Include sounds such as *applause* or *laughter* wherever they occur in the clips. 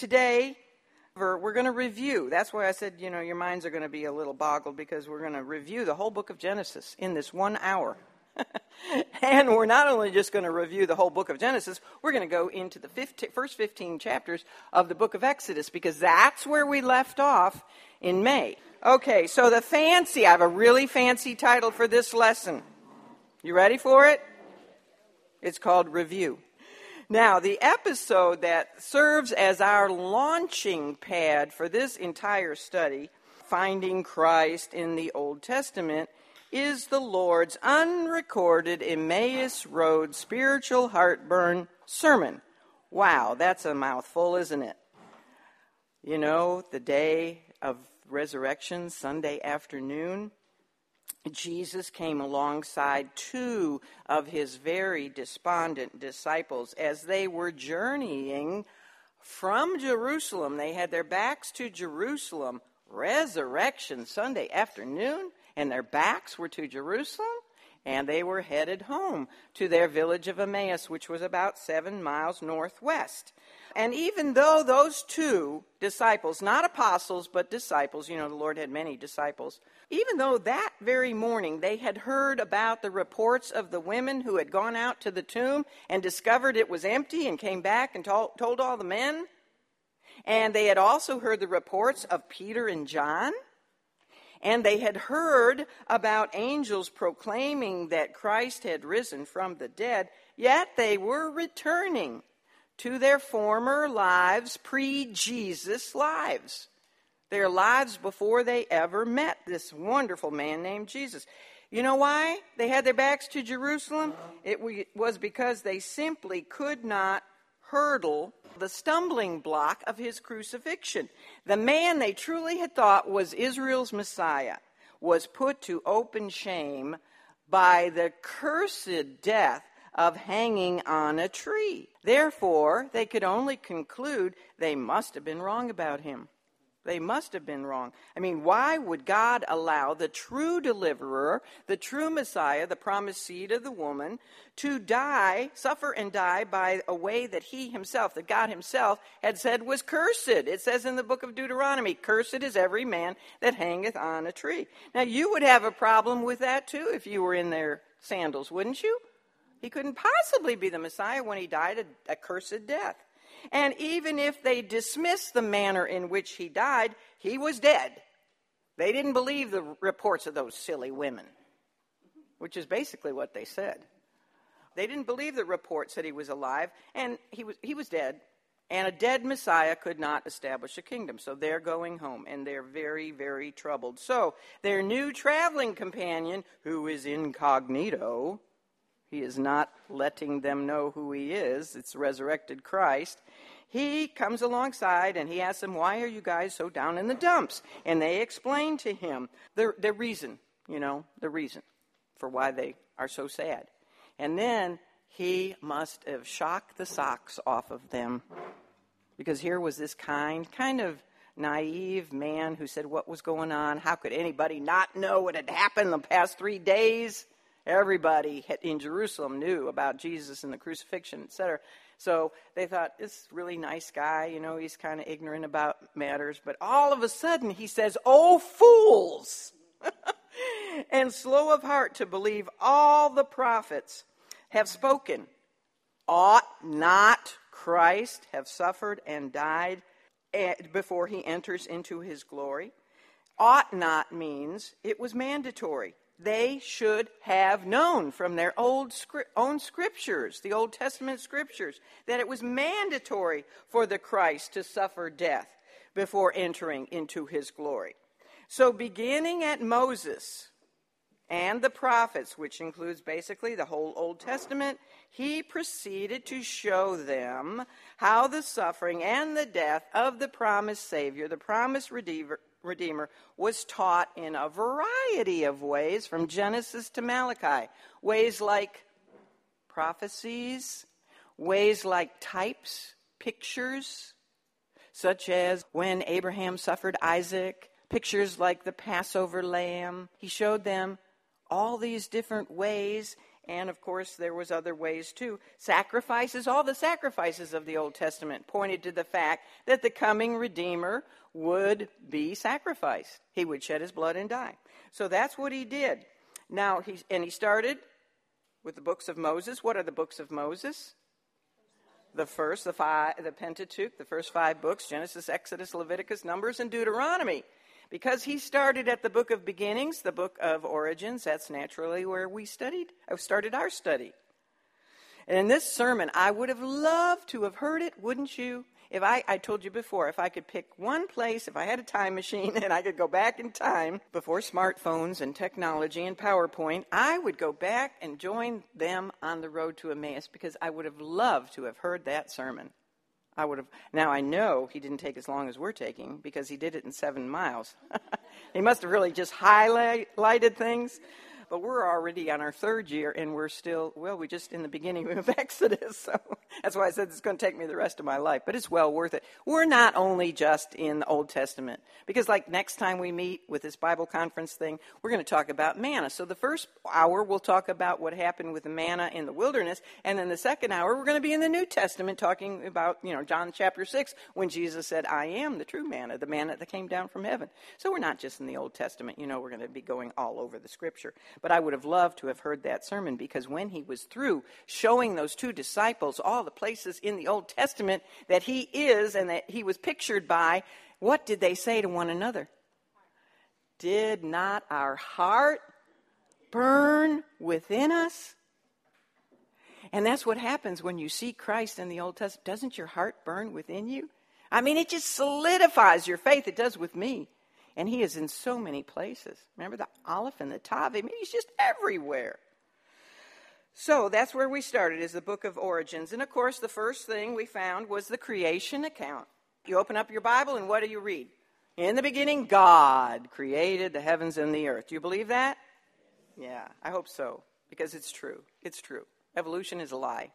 today, we're going to review. That's why I said, you know, your minds are going to be a little boggled because we're going to review the whole book of Genesis in this one hour. *laughs* and we're not only just going to review the whole book of Genesis, we're going to go into the 15, first 15 chapters of the book of Exodus because that's where we left off in May. Okay, so the fancy, I have a really fancy title for this lesson. You ready for it? It's called Review. Now, the episode that serves as our launching pad for this entire study, Finding Christ in the Old Testament, is the Lord's unrecorded Emmaus Road spiritual heartburn sermon. Wow, that's a mouthful, isn't it? You know, the day of resurrection, Sunday afternoon, Jesus came alongside two of his very despondent disciples as they were journeying from Jerusalem. They had their backs to Jerusalem, resurrection Sunday afternoon and their backs were to Jerusalem, and they were headed home to their village of Emmaus, which was about seven miles northwest. And even though those two disciples, not apostles, but disciples, you know, the Lord had many disciples, even though that very morning they had heard about the reports of the women who had gone out to the tomb and discovered it was empty and came back and told, told all the men, and they had also heard the reports of Peter and John and they had heard about angels proclaiming that Christ had risen from the dead, yet they were returning to their former lives, pre Jesus lives, their lives before they ever met this wonderful man named Jesus. You know why they had their backs to Jerusalem? It was because they simply could not hurdle the stumbling block of his crucifixion. The man they truly had thought was Israel's Messiah was put to open shame by the cursed death of hanging on a tree. Therefore, they could only conclude they must have been wrong about him. They must have been wrong. I mean, why would God allow the true deliverer, the true Messiah, the promised seed of the woman, to die, suffer and die by a way that he himself, that God himself, had said was cursed? It says in the book of Deuteronomy, Cursed is every man that hangeth on a tree. Now, you would have a problem with that too if you were in their sandals, wouldn't you? He couldn't possibly be the Messiah when he died a, a cursed death. And even if they dismissed the manner in which he died, he was dead. They didn't believe the reports of those silly women, which is basically what they said. They didn't believe the reports that he was alive, and he was, he was dead. And a dead Messiah could not establish a kingdom. So they're going home, and they're very, very troubled. So their new traveling companion, who is incognito, he is not letting them know who he is. It's resurrected Christ. He comes alongside and he asks them, Why are you guys so down in the dumps? And they explain to him the, the reason, you know, the reason for why they are so sad. And then he must have shocked the socks off of them. Because here was this kind, kind of naive man who said, What was going on? How could anybody not know what had happened the past three days? Everybody in Jerusalem knew about Jesus and the crucifixion, etc. So they thought, this really nice guy, you know, he's kind of ignorant about matters. But all of a sudden, he says, Oh, fools! *laughs* and slow of heart to believe all the prophets have spoken. Ought not Christ have suffered and died eh, before he enters into his glory? Ought not means it was mandatory they should have known from their old own scriptures, the Old Testament scriptures, that it was mandatory for the Christ to suffer death before entering into his glory. So, beginning at Moses and the prophets, which includes basically the whole Old Testament, he proceeded to show them how the suffering and the death of the promised Savior, the promised Redeemer, Redeemer was taught in a variety of ways from Genesis to Malachi. Ways like prophecies, ways like types, pictures, such as when Abraham suffered Isaac, pictures like the Passover lamb. He showed them all these different ways And of course, there was other ways too. Sacrifices, all the sacrifices of the Old Testament pointed to the fact that the coming Redeemer would be sacrificed. He would shed his blood and die. So that's what he did. Now, he, and he started with the books of Moses. What are the books of Moses? The first, the five, the Pentateuch, the first five books Genesis, Exodus, Leviticus, Numbers, and Deuteronomy. Because he started at the book of beginnings, the book of origins, that's naturally where we studied, uh, started our study. And in this sermon, I would have loved to have heard it, wouldn't you? If I, I told you before, if I could pick one place, if I had a time machine *laughs* and I could go back in time before smartphones and technology and PowerPoint, I would go back and join them on the road to Emmaus because I would have loved to have heard that sermon. I would have. Now I know he didn't take as long as we're taking because he did it in seven miles. *laughs* he must have really just highlighted things but we're already on our third year and we're still, well, we're just in the beginning *laughs* of Exodus. So that's why I said it's going to take me the rest of my life, but it's well worth it. We're not only just in the Old Testament, because like next time we meet with this Bible conference thing, we're going to talk about manna. So the first hour, we'll talk about what happened with the manna in the wilderness. And then the second hour, we're going to be in the New Testament talking about, you know, John chapter 6, when Jesus said, I am the true manna, the manna that came down from heaven. So we're not just in the Old Testament. You know, we're going to be going all over the scripture. But I would have loved to have heard that sermon because when he was through showing those two disciples all the places in the Old Testament that he is and that he was pictured by, what did they say to one another? Did not our heart burn within us? And that's what happens when you see Christ in the Old Testament. Doesn't your heart burn within you? I mean, it just solidifies your faith. It does with me. And he is in so many places. Remember the Aleph and the Tav? I mean, he's just everywhere. So that's where we started, is the book of origins. And of course, the first thing we found was the creation account. You open up your Bible, and what do you read? In the beginning, God created the heavens and the earth. Do you believe that? Yeah, I hope so, because it's true. It's true. Evolution is a lie.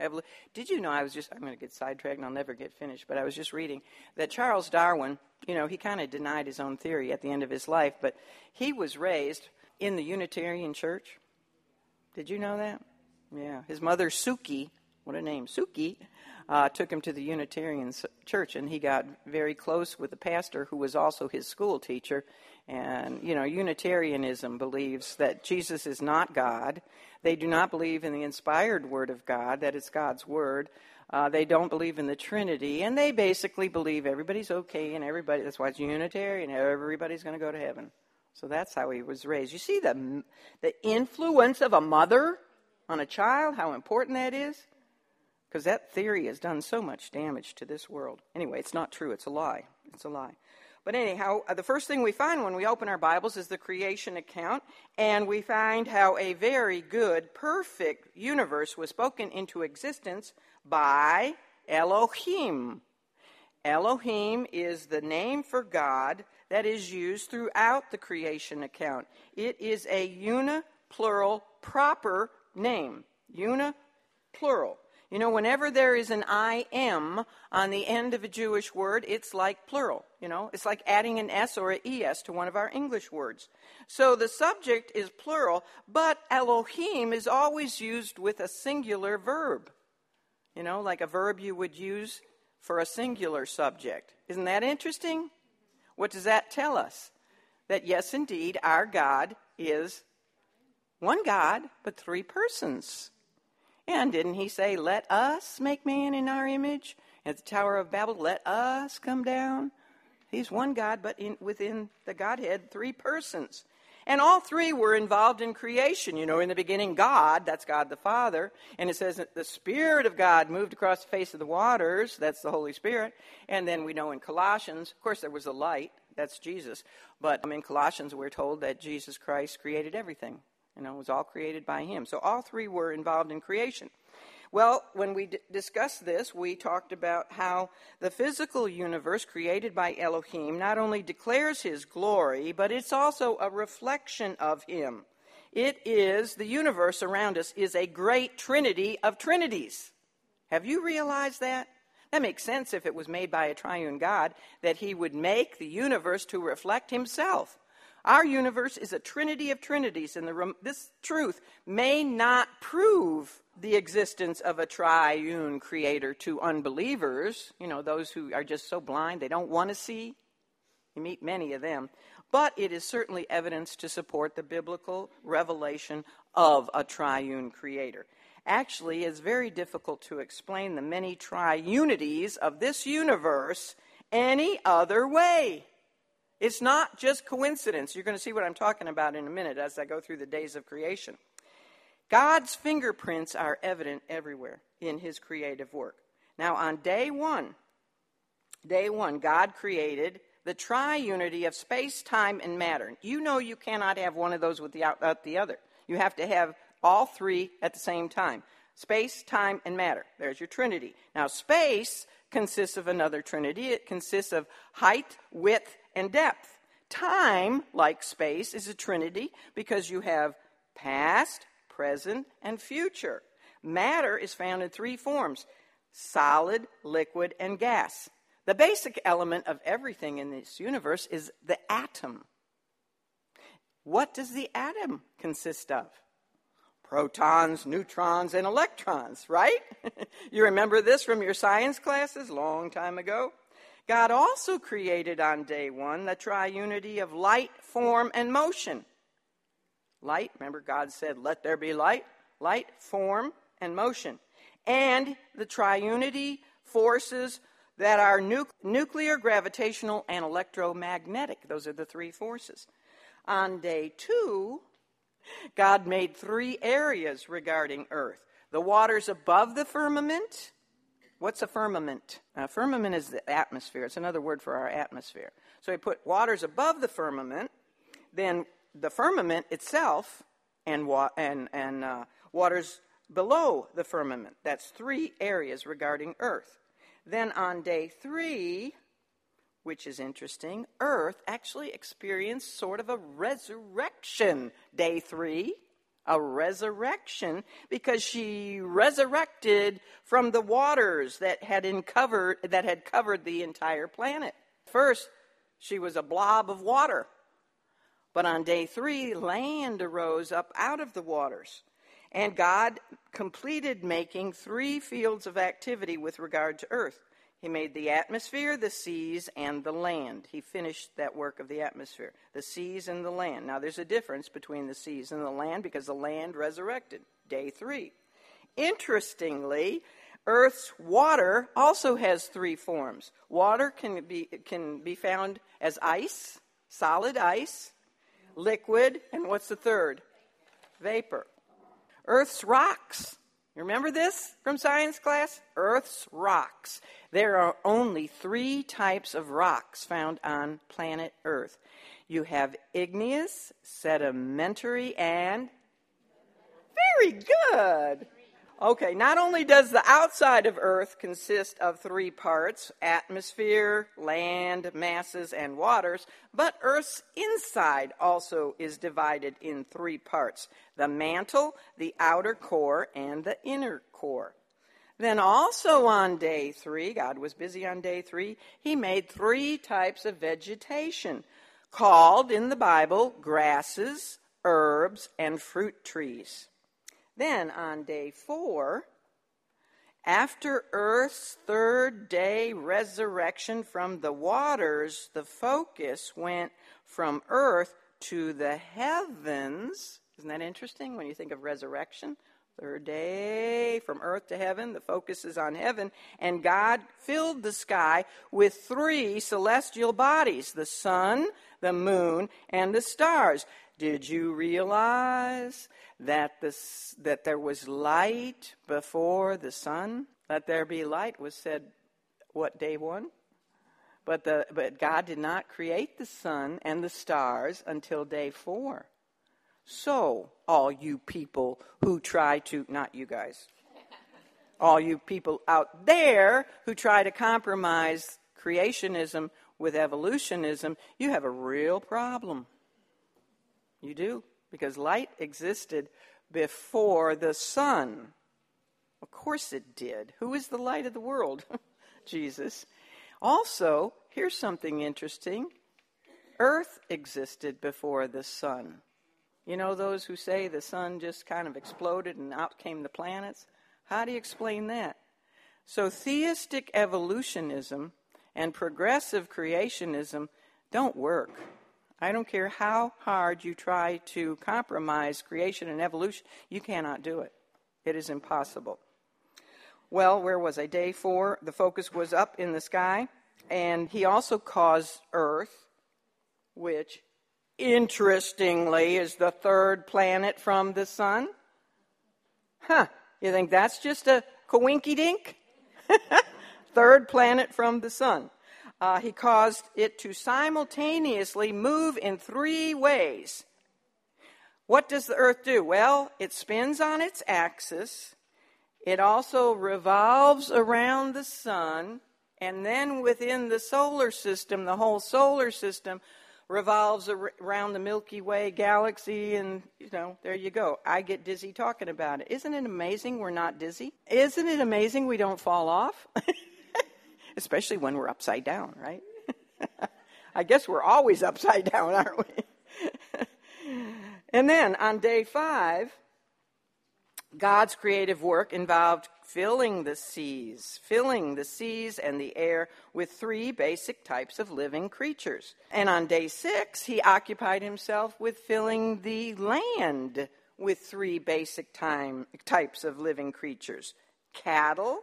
Evol- Did you know I was just, I'm going to get sidetracked and I'll never get finished, but I was just reading that Charles Darwin, you know, he kind of denied his own theory at the end of his life, but he was raised in the Unitarian Church. Did you know that? Yeah. His mother, Suki, what a name, Suki, uh, took him to the Unitarian Church, and he got very close with the pastor who was also his school teacher. And, you know, Unitarianism believes that Jesus is not God. They do not believe in the inspired Word of God, that it's God's Word. Uh, they don't believe in the Trinity, and they basically believe everybody's okay and everybody, that's why it's Unitarian, everybody's going to go to heaven. So that's how he was raised. You see the, the influence of a mother on a child, how important that is? Because that theory has done so much damage to this world. Anyway, it's not true, it's a lie. It's a lie. But anyhow, uh, the first thing we find when we open our Bibles is the creation account, and we find how a very good, perfect universe was spoken into existence by Elohim. Elohim is the name for God that is used throughout the creation account. It is a uniplural proper name. Uniplural. You know, whenever there is an I am on the end of a Jewish word, it's like plural. You know, it's like adding an S or an ES to one of our English words. So the subject is plural, but Elohim is always used with a singular verb. You know, like a verb you would use for a singular subject. Isn't that interesting? What does that tell us? That yes, indeed, our God is one God, but three persons. And didn't he say, Let us make man in our image? At the Tower of Babel, let us come down. He's one God, but in, within the Godhead, three persons. And all three were involved in creation. You know, in the beginning, God, that's God the Father. And it says that the Spirit of God moved across the face of the waters, that's the Holy Spirit. And then we know in Colossians, of course, there was a light, that's Jesus. But in Colossians, we're told that Jesus Christ created everything. Know, it was all created by him. So all three were involved in creation. Well, when we d- discussed this, we talked about how the physical universe created by Elohim not only declares his glory, but it's also a reflection of him. It is, the universe around us is a great trinity of trinities. Have you realized that? That makes sense if it was made by a triune God, that he would make the universe to reflect himself. Our universe is a trinity of trinities, and the, this truth may not prove the existence of a triune creator to unbelievers, you know, those who are just so blind they don't want to see. You meet many of them. But it is certainly evidence to support the biblical revelation of a triune creator. Actually, it's very difficult to explain the many triunities of this universe any other way. It's not just coincidence. You're going to see what I'm talking about in a minute as I go through the days of creation. God's fingerprints are evident everywhere in his creative work. Now, on day one, day one, God created the triunity of space, time, and matter. You know you cannot have one of those without the other. You have to have all three at the same time space, time, and matter. There's your trinity. Now, space consists of another trinity. It consists of height, width, and depth. Time, like space, is a trinity because you have past, present, and future. Matter is found in three forms solid, liquid, and gas. The basic element of everything in this universe is the atom. What does the atom consist of? protons, neutrons, and electrons, right? *laughs* you remember this from your science classes long time ago? God also created on day one the triunity of light, form, and motion. Light, remember God said, let there be light, light, form, and motion. And the triunity forces that are nu- nuclear, gravitational, and electromagnetic. Those are the three forces. On day two, God made three areas regarding earth the waters above the firmament. What's a firmament? A firmament is the atmosphere. It's another word for our atmosphere. So he put waters above the firmament, then the firmament itself, and, wa- and, and uh, waters below the firmament. That's three areas regarding earth. Then on day three, which is interesting, Earth actually experienced sort of a resurrection day three, a resurrection, because she resurrected from the waters that had, uncovered, that had covered the entire planet. First, she was a blob of water. But on day three, land arose up out of the waters. And God completed making three fields of activity with regard to earth. He made the atmosphere, the seas, and the land. He finished that work of the atmosphere, the seas and the land. Now, there's a difference between the seas and the land because the land resurrected, day three. Interestingly, Earth's water also has three forms. Water can be, can be found as ice, solid ice, liquid, and what's the third? Vapor. Earth's rocks you remember this from science class? Earth's rocks. There are only three types of rocks found on planet Earth. You have igneous, sedimentary, and very good. Okay, not only does the outside of Earth consist of three parts atmosphere, land, masses, and waters, but Earth's inside also is divided in three parts the mantle, the outer core, and the inner core. Then, also on day three, God was busy on day three, He made three types of vegetation called in the Bible grasses, herbs, and fruit trees. Then on day four, after Earth's third day resurrection from the waters, the focus went from Earth to the heavens. Isn't that interesting when you think of resurrection? Third day from earth to heaven, the focus is on heaven, and God filled the sky with three celestial bodies the sun, the moon, and the stars. Did you realize that, this, that there was light before the sun? Let there be light was said, what, day one? But, the, but God did not create the sun and the stars until day four. So, all you people who try to, not you guys, all you people out there who try to compromise creationism with evolutionism, you have a real problem. You do, because light existed before the sun. Of course it did. Who is the light of the world? *laughs* Jesus. Also, here's something interesting earth existed before the sun. You know those who say the sun just kind of exploded and out came the planets? How do you explain that? So, theistic evolutionism and progressive creationism don't work. I don't care how hard you try to compromise creation and evolution, you cannot do it. It is impossible. Well, where was I? Day four, the focus was up in the sky, and he also caused Earth, which interestingly is the third planet from the sun. Huh, you think that's just a coinky dink? *laughs* third planet from the sun. Uh, he caused it to simultaneously move in three ways. What does the earth do? Well, it spins on its axis it also revolves around the sun, and then within the solar system, the whole solar system revolves around the Milky Way galaxy, and you know, there you go. I get dizzy talking about it. Isn't it amazing we're not dizzy? Isn't it amazing we don't fall off? *laughs* Especially when we're upside down, right? *laughs* I guess we're always upside down, aren't we? *laughs* and then on day five, God's creative work involved filling the seas, filling the seas and the air with three basic types of living creatures. And on day six, he occupied himself with filling the land with three basic time, types of living creatures cattle,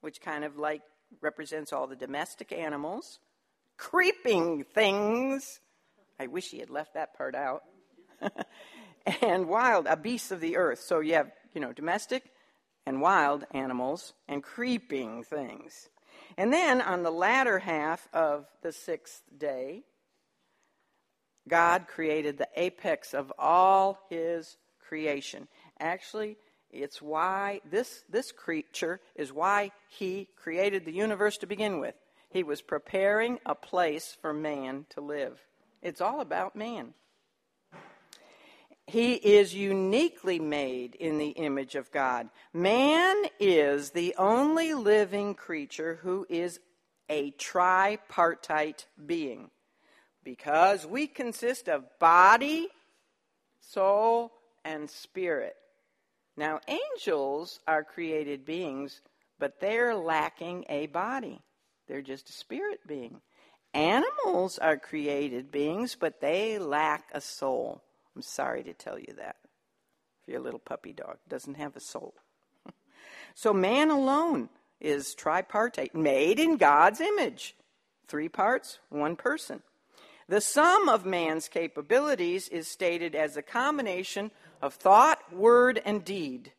which kind of like represents all the domestic animals, creeping things. I wish he had left that part out. *laughs* and wild, a beasts of the earth. So you have you know, domestic and wild animals and creeping things. And then on the latter half of the sixth day, God created the apex of all his creation. Actually, it's why this, this creature is why he created the universe to begin with. He was preparing a place for man to live. It's all about man. He is uniquely made in the image of God. Man is the only living creature who is a tripartite being because we consist of body, soul, and spirit. Now, angels are created beings, but they're lacking a body. They're just a spirit being. Animals are created beings, but they lack a soul. I'm sorry to tell you that. If your little puppy dog doesn't have a soul. *laughs* so man alone is tripartite, made in God's image. Three parts, one person. The sum of man's capabilities is stated as a combination of thought, word, and deed.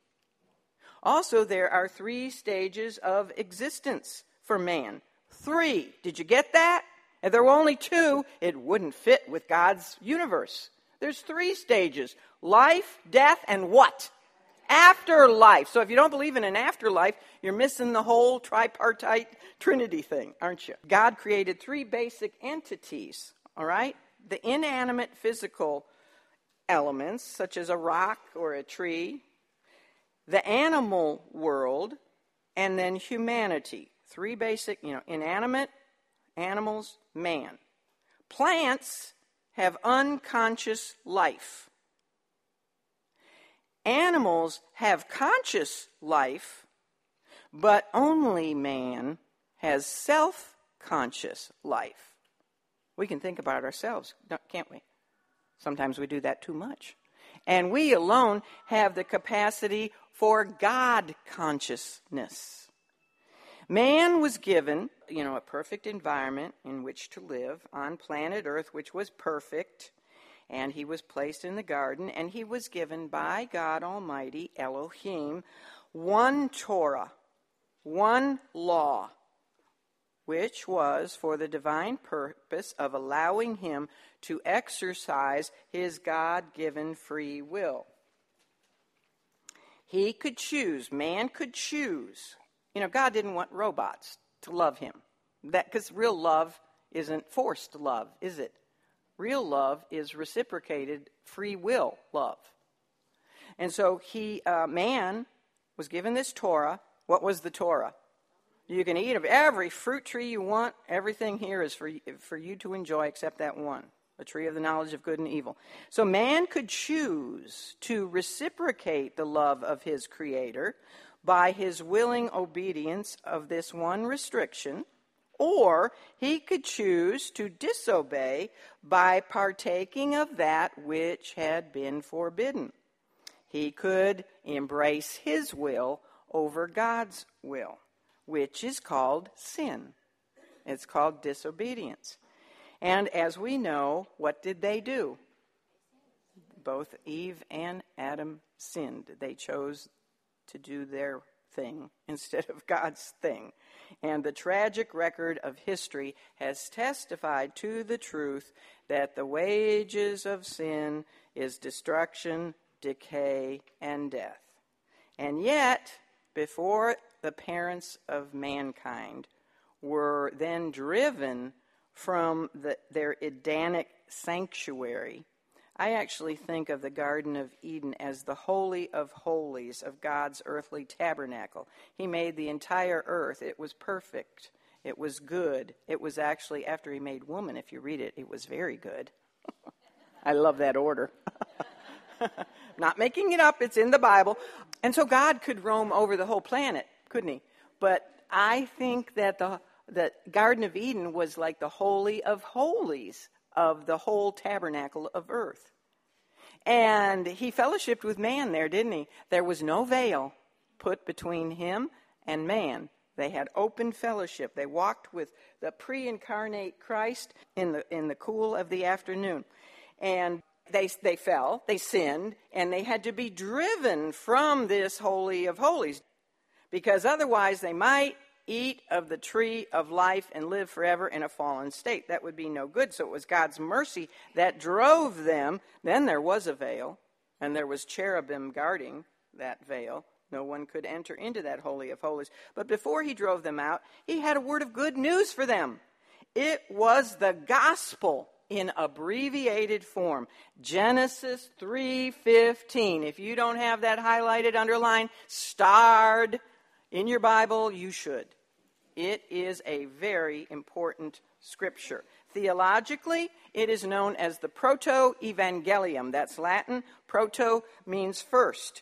Also, there are three stages of existence for man. Three. Did you get that? If there were only two, it wouldn't fit with God's universe. There's three stages life, death, and what? Afterlife. So if you don't believe in an afterlife, you're missing the whole tripartite Trinity thing, aren't you? God created three basic entities, all right? The inanimate physical elements, such as a rock or a tree, the animal world, and then humanity. Three basic, you know, inanimate, animals, man. Plants have unconscious life. Animals have conscious life, but only man has self conscious life. We can think about ourselves, can't we? Sometimes we do that too much. And we alone have the capacity for God consciousness. Man was given, you know, a perfect environment in which to live on planet Earth, which was perfect, and he was placed in the garden, and he was given by God Almighty, Elohim, one Torah, one law, which was for the divine purpose of allowing him to exercise his God given free will. He could choose, man could choose you know, God didn't want robots to love him. That because real love isn't forced love, is it? Real love is reciprocated free will love. And so he, uh, man, was given this Torah. What was the Torah? You can eat of every fruit tree you want. Everything here is for, for you to enjoy except that one. A tree of the knowledge of good and evil. So man could choose to reciprocate the love of his Creator by his willing obedience of this one restriction, or he could choose to disobey by partaking of that which had been forbidden. He could embrace his will over God's will, which is called sin. It's called disobedience. And as we know, what did they do? Both Eve and Adam sinned. They chose to do their thing *laughs* instead of God's thing. And the tragic record of history has testified to the truth that the wages of sin is destruction, decay, and death. And yet, before the parents of mankind were then driven from the, their Edenic sanctuary, I actually think of the Garden of Eden as the holy of holies of God's earthly tabernacle. He made the entire earth, it was perfect. It was good. It was actually, after he made woman, if you read it, it was very good. *laughs* I love that order. *laughs* Not making it up, it's in the Bible. And so God could roam over the whole planet, couldn't he? But I think that the, the Garden of Eden was like the holy of holies of the whole tabernacle of earth. And he fellowshipped with man there, didn't he? There was no veil put between him and man. They had open fellowship. They walked with the pre incarnate Christ in the, in the cool of the afternoon. And they, they fell, they sinned, and they had to be driven from this Holy of Holies because otherwise they might eat of the tree of life and live forever in a fallen state. That would be no good. So it was God's mercy that drove them. Then there was a veil, and there was cherubim guarding that veil. No one could enter into that Holy of Holies. But before he drove them out, he had a word of good news for them. It was the gospel in abbreviated form. Genesis 3:15. If you don't have that highlighted, underlined, starred in your Bible, you should. It is a very important scripture. Theologically, it is known as the Proto Evangelium. That's Latin. Proto means first.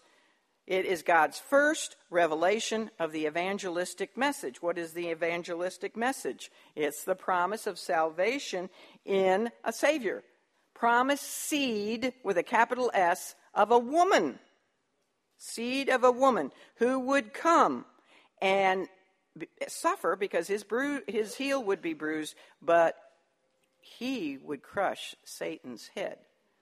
It is God's first revelation of the evangelistic message. What is the evangelistic message? It's the promise of salvation in a Savior. Promise seed with a capital S of a woman. Seed of a woman who would come and suffer because his, bru- his heel would be bruised, but he would crush Satan's head.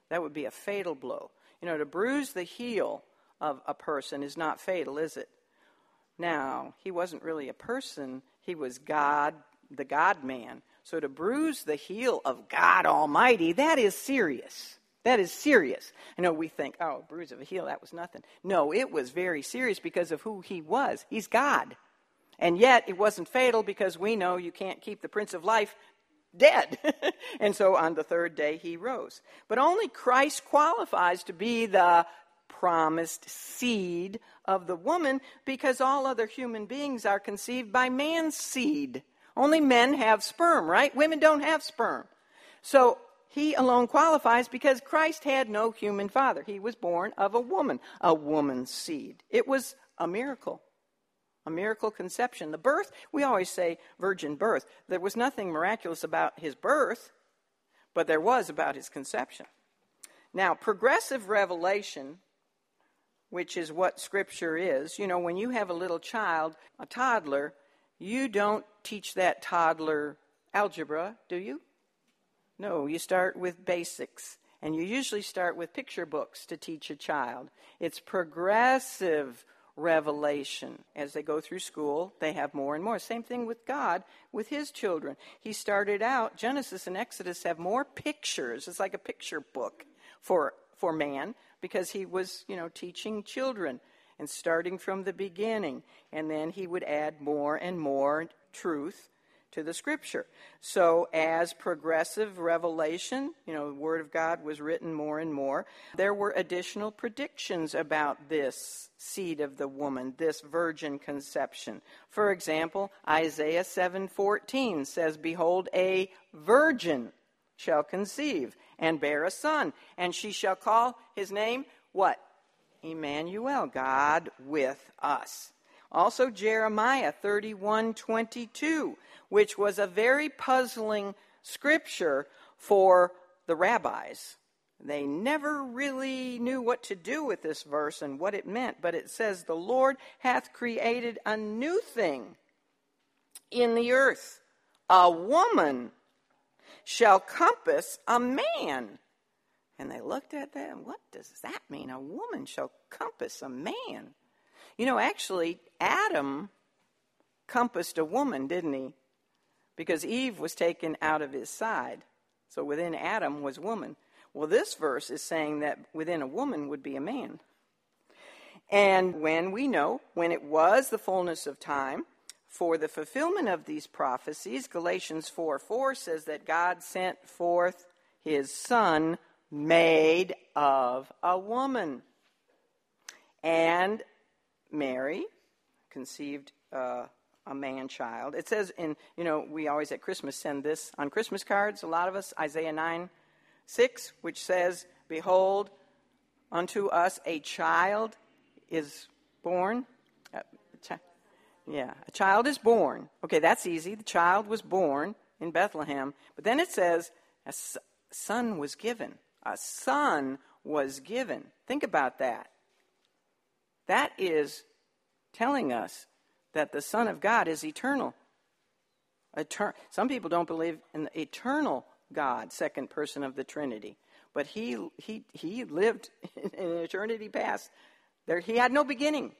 That would be a fatal blow. You know, to bruise the heel of a person is not fatal, is it? Now, he wasn't really a person, he was God, the God man. So to bruise the heel of God Almighty, that is serious. That is serious. I know we think, oh, bruise of a heel, that was nothing. No, it was very serious because of who he was. He's God. And yet it wasn't fatal because we know you can't keep the Prince of Life dead. *laughs* and so on the third day he rose. But only Christ qualifies to be the promised seed of the woman because all other human beings are conceived by man's seed. Only men have sperm, right? Women don't have sperm. So he alone qualifies because Christ had no human father. He was born of a woman, a woman's seed. It was a miracle a miracle conception. The birth, we always say virgin birth. There was nothing miraculous about his birth, but there was about his conception. Now, progressive revelation, which is what Scripture is, you know, when you have a little child, a toddler, you don't teach that toddler algebra, do you? No, you start with basics. And you usually start with picture books to teach a child. It's progressive revelation. As they go through school, they have more and more. Same thing with God, with his children. He started out, Genesis and Exodus have more pictures. It's like a picture book for, for man because he was, you know, teaching children and starting from the beginning. And then he would add more and more truth to the scripture. So, as progressive revelation, you know, the Word of God was written more and more, there were additional predictions about this seed of the woman, this virgin conception. For example, Isaiah 7:14 says, "Behold, a virgin shall conceive and bear a son, and she shall call his name what? Emmanuel, God with us. Also Jeremiah 31:22, which was a very puzzling scripture for the rabbis. They never really knew what to do with this verse and what it meant, but it says, The Lord hath created a new thing in the earth. A woman shall compass a man. And they looked at that, what does that mean? A woman shall compass a man. You know, actually, Adam compassed a woman, didn't he? Because Eve was taken out of his side. So within Adam was woman. Well, this verse is saying that within a woman would be a man. And when we know, when it was the fullness of time, for the fulfillment of these prophecies, Galatians 4 4 says that God sent forth his Son made of a woman. And Mary conceived uh, a man child. It says in, you know, we always at Christmas send this on Christmas cards, a lot of us, Isaiah 9 6, which says, Behold, unto us a child is born. Uh, yeah, a child is born. Okay, that's easy. The child was born in Bethlehem. But then it says, a son was given. A son was given. Think about that. That is telling us that the Son of God is eternal. Etern- Some people don't believe in the eternal God, second person of the Trinity. But he, he, he lived *laughs* in eternity past. There, he had no beginning.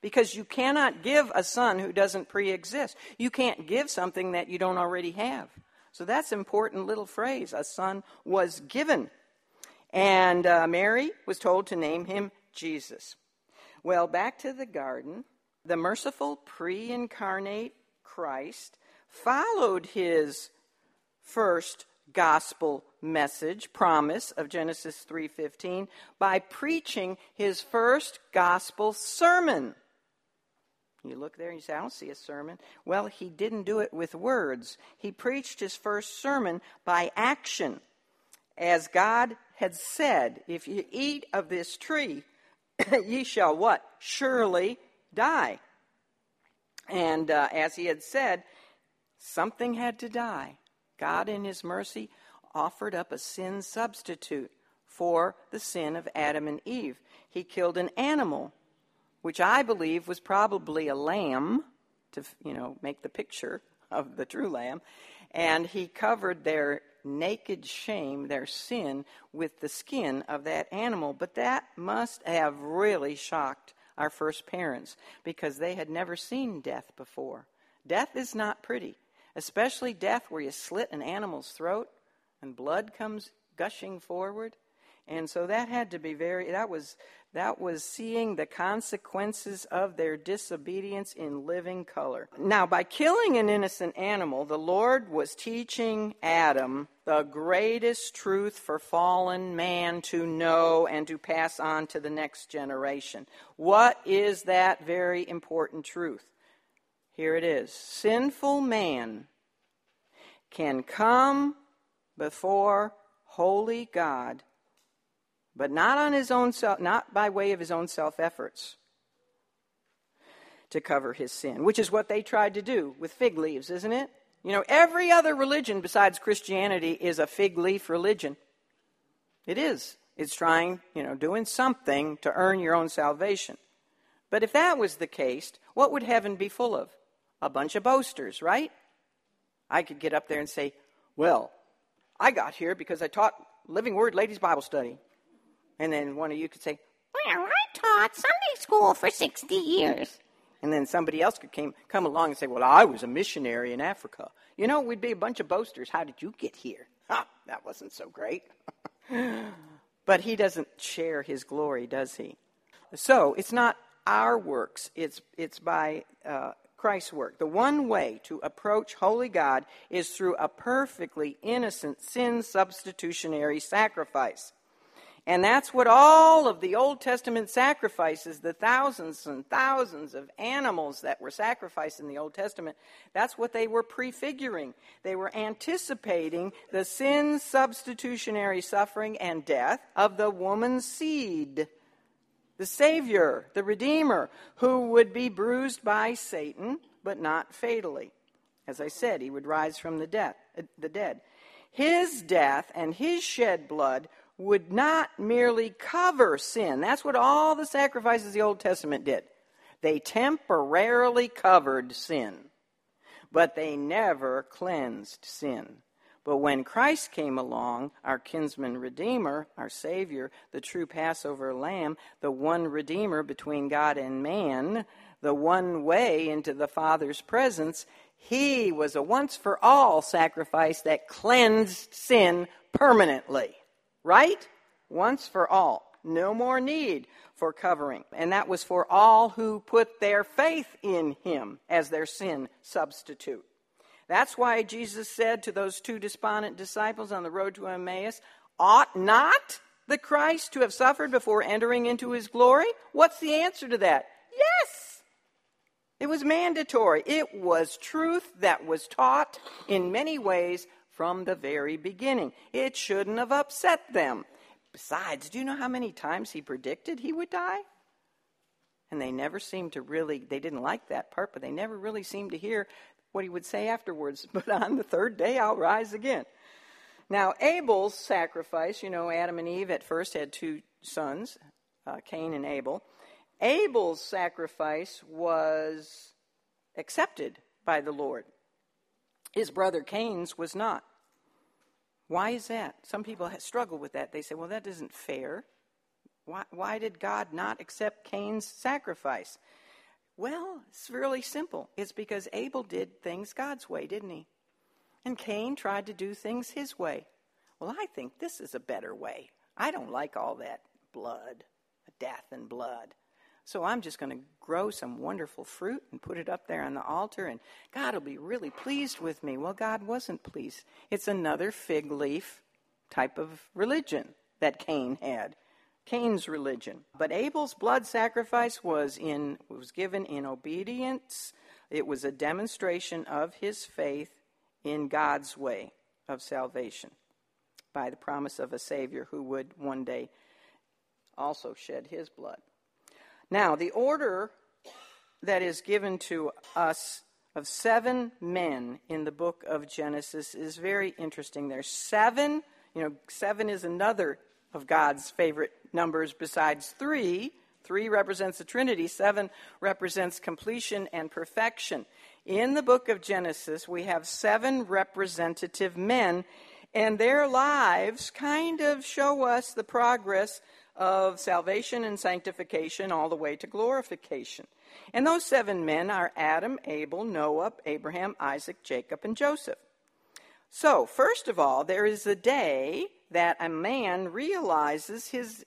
Because you cannot give a son who doesn't pre exist. You can't give something that you don't already have. So that's an important little phrase. A son was given. And uh, Mary was told to name him Jesus. Well, back to the garden. The merciful pre incarnate Christ followed his first gospel message promise of Genesis 3:15 by preaching his first gospel sermon. You look there and you say, I don't see a sermon. Well, he didn't do it with words. He preached his first sermon by action. As God had said, if you eat of this tree, *coughs* ye shall what? Surely die. And uh, as he had said, something had to die. God, in his mercy, offered up a sin substitute for the sin of Adam and Eve. He killed an animal which I believe was probably a lamb to, you know, make the picture of the true lamb. And he covered their naked shame, their sin, with the skin of that animal. But that must have really shocked our first parents because they had never seen death before. Death is not pretty, especially death where you slit an animal's throat and blood comes gushing forward. And so that had to be very, that was, that was seeing the consequences of their disobedience in living color. Now, by killing an innocent animal, the Lord was teaching Adam the greatest truth for fallen man to know and to pass on to the next generation. What is that very important truth? Here it is Sinful man can come before holy God but not on his own self, not by way of his own self efforts to cover his sin, which is what they tried to do with fig leaves, isn't it? You know, every other religion besides Christianity is a fig leaf religion. It is. It's trying, you know, doing something to earn your own salvation. But if that was the case, what would heaven be full of? A bunch of boasters, right? I could get up there and say, Well, I got here because I taught Living Word Ladies Bible Study. And then one of you could say, Well, I taught Sunday school for 60 years. And then somebody else could came, come along and say, Well, I was a missionary in Africa. You know, we'd be a bunch of boasters. How did you get here? Ha, that wasn't so great. *laughs* but he doesn't share his glory, does he? So it's not our works, it's, it's by uh, Christ's work. The one way to approach holy God is through a perfectly innocent sin substitutionary sacrifice. And that's what all of the Old Testament sacrifices, the thousands and thousands of animals that were sacrificed in the Old Testament, that's what they were prefiguring. They were anticipating the sin substitutionary suffering and death of the woman's seed, the Savior, the Redeemer, who would be bruised by Satan, but not fatally. As I said, he would rise from the, death, the dead. His death and his shed blood would not merely cover sin. That's what all the sacrifices of the Old Testament did. They temporarily covered sin, but they never cleansed sin. But when Christ came along, our kinsman redeemer, our Savior, the true Passover lamb, the one redeemer between God and man, the one way into the Father's presence, he was a once for all sacrifice that cleansed sin permanently. Right? Once for all. No more need for covering. And that was for all who put their faith in him as their sin substitute. That's why Jesus said to those two despondent disciples on the road to Emmaus, Ought not the Christ to have suffered before entering into his glory? What's the answer to that? Yes! It was mandatory. It was truth that was taught in many ways from the very beginning. It shouldn't have upset them. Besides, do you know how many times he predicted he would die? And they never seemed to really, they didn't like that part, but they never really seemed to hear what he would say afterwards. *laughs* But on the third day, I'll rise again. Now, Abel's sacrifice, you know, Adam and Eve at first had two sons, uh, Cain and Abel. Abel's sacrifice was accepted by the Lord. His brother Cain's was not. Why is that? Some people struggle with that. They say, well, that isn't fair. Why, why did God not accept Cain's sacrifice? Well, it's really simple. It's because Abel did things God's way, didn't he? And Cain tried to do things his way. Well, I think this is a better way. I don't like all that blood, death and blood. So I'm just going to grow some wonderful fruit and put it up there on the altar, and God will be really pleased with me. Well, God wasn't pleased. It's another fig leaf type of religion that Cain had. Cain's religion. But Abel's blood sacrifice was in was given in obedience. It was a demonstration of his faith in God's way of salvation by the promise of a savior who would one day also shed his blood. Now, the order that is given to us of seven men in the book of Genesis is very interesting. There's seven, you know, seven is another of God's favorite numbers besides three. Three represents the Trinity, seven represents completion and perfection. In the book of Genesis, we have seven representative men, and their lives kind of show us the progress of salvation and sanctification all the way to glorification. And those seven men are Adam, Abel, Noah, Abraham, Isaac, Jacob, and Joseph. So, first of all, there is a day that a man realizes his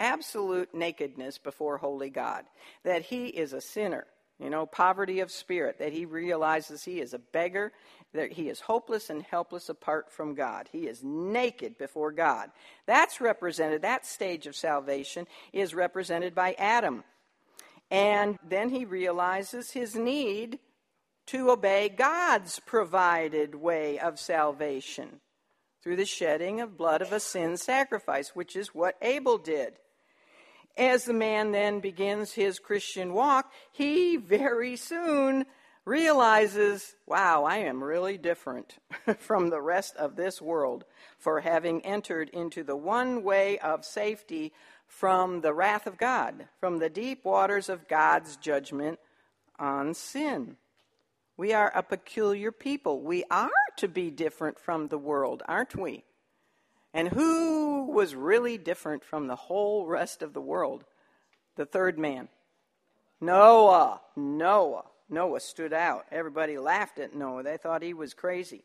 absolute nakedness before holy God, that he is a sinner, you know, poverty of spirit, that he realizes he is a beggar, that he is hopeless and helpless apart from God. He is naked before God. That's represented, that stage of salvation is represented by Adam. And then he realizes his need to obey God's provided way of salvation through the shedding of blood of a sin sacrifice, which is what Abel did. As the man then begins his Christian walk, he very soon realizes, wow, I am really different *laughs* from the rest of this world for having entered into the one way of safety from the wrath of God, from the deep waters of God's judgment on sin. We are a peculiar people. We are to be different from the world, aren't we? And who was really different from the whole rest of the world? The third man. Noah. Noah. Noah stood out. Everybody laughed at Noah. They thought he was crazy.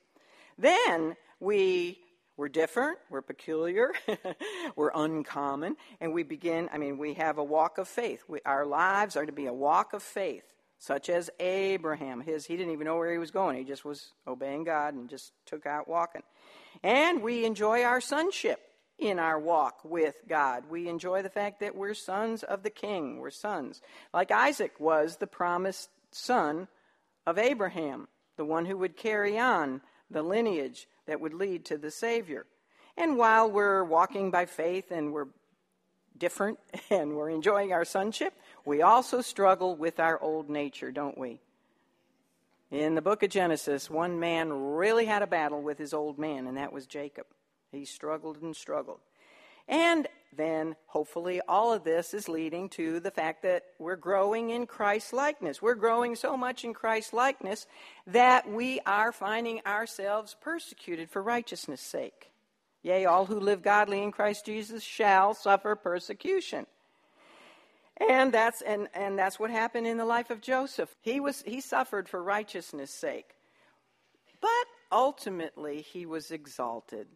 Then we were different, we're peculiar, *laughs* we're uncommon, and we begin, I mean, we have a walk of faith. We, our lives are to be a walk of faith, such as Abraham. His, he didn't even know where he was going, he just was obeying God and just took out walking. And we enjoy our sonship in our walk with God. We enjoy the fact that we're sons of the king. We're sons. Like Isaac was the promised son of Abraham, the one who would carry on the lineage that would lead to the Savior. And while we're walking by faith and we're different *laughs* and we're enjoying our sonship, we also struggle with our old nature, don't we? In the book of Genesis, one man really had a battle with his old man, and that was Jacob. He struggled and struggled. And then, hopefully, all of this is leading to the fact that we're growing in Christ likeness. We're growing so much in Christ likeness that we are finding ourselves persecuted for righteousness' sake. Yea, all who live godly in Christ Jesus shall suffer persecution. And that's, and, and that's what happened in the life of Joseph. He, was, he suffered for righteousness' sake. But ultimately, he was exalted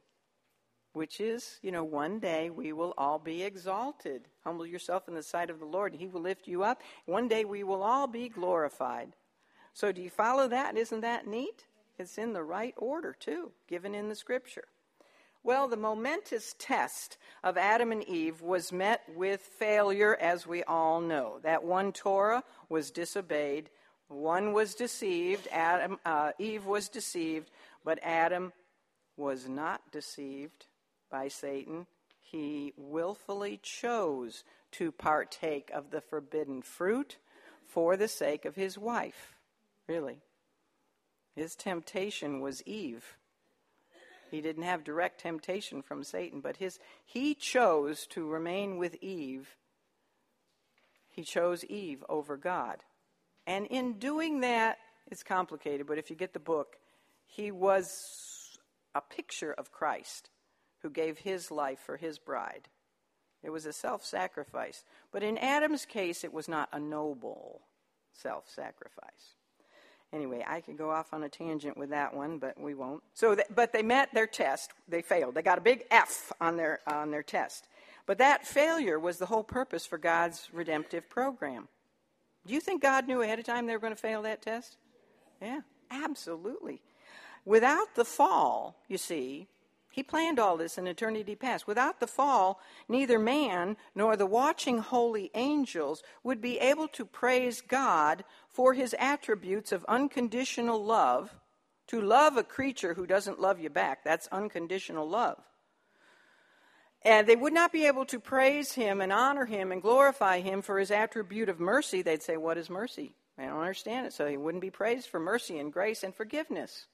which is, you know, one day we will all be exalted. Humble yourself in the sight of the Lord, and He will lift you up. One day we will all be glorified. So, do you follow that? Isn't that neat? It's in the right order, too, given in the scripture. Well, the momentous test of Adam and Eve was met with failure, as we all know. That one Torah was disobeyed, one was deceived, Adam, uh, Eve was deceived, but Adam was not deceived by Satan, he willfully chose to partake of the forbidden fruit for the sake of his wife. Really. His temptation was Eve. He didn't have direct temptation from Satan, but his he chose to remain with Eve. He chose Eve over God. And in doing that, it's complicated, but if you get the book, he was a picture of Christ who gave his life for his bride. It was a self sacrifice. But in Adam's case, it was not a noble self sacrifice. Anyway, I could go off on a tangent with that one, but we won't. So, th- but they met their test. They failed. They got a big F on their on their test. But that failure was the whole purpose for God's redemptive program. Do you think God knew ahead of time they were going to fail that test? Yeah, absolutely. Without the fall, you see, he planned all this in eternity past. Without the fall, neither man nor the watching holy angels would be able to praise God for his attributes of unconditional love. To love a creature who doesn't love you back, that's unconditional love. And they would not be able to praise him and honor him and glorify him for his attribute of mercy. They'd say, What is mercy? I don't understand it. So he wouldn't be praised for mercy and grace and forgiveness.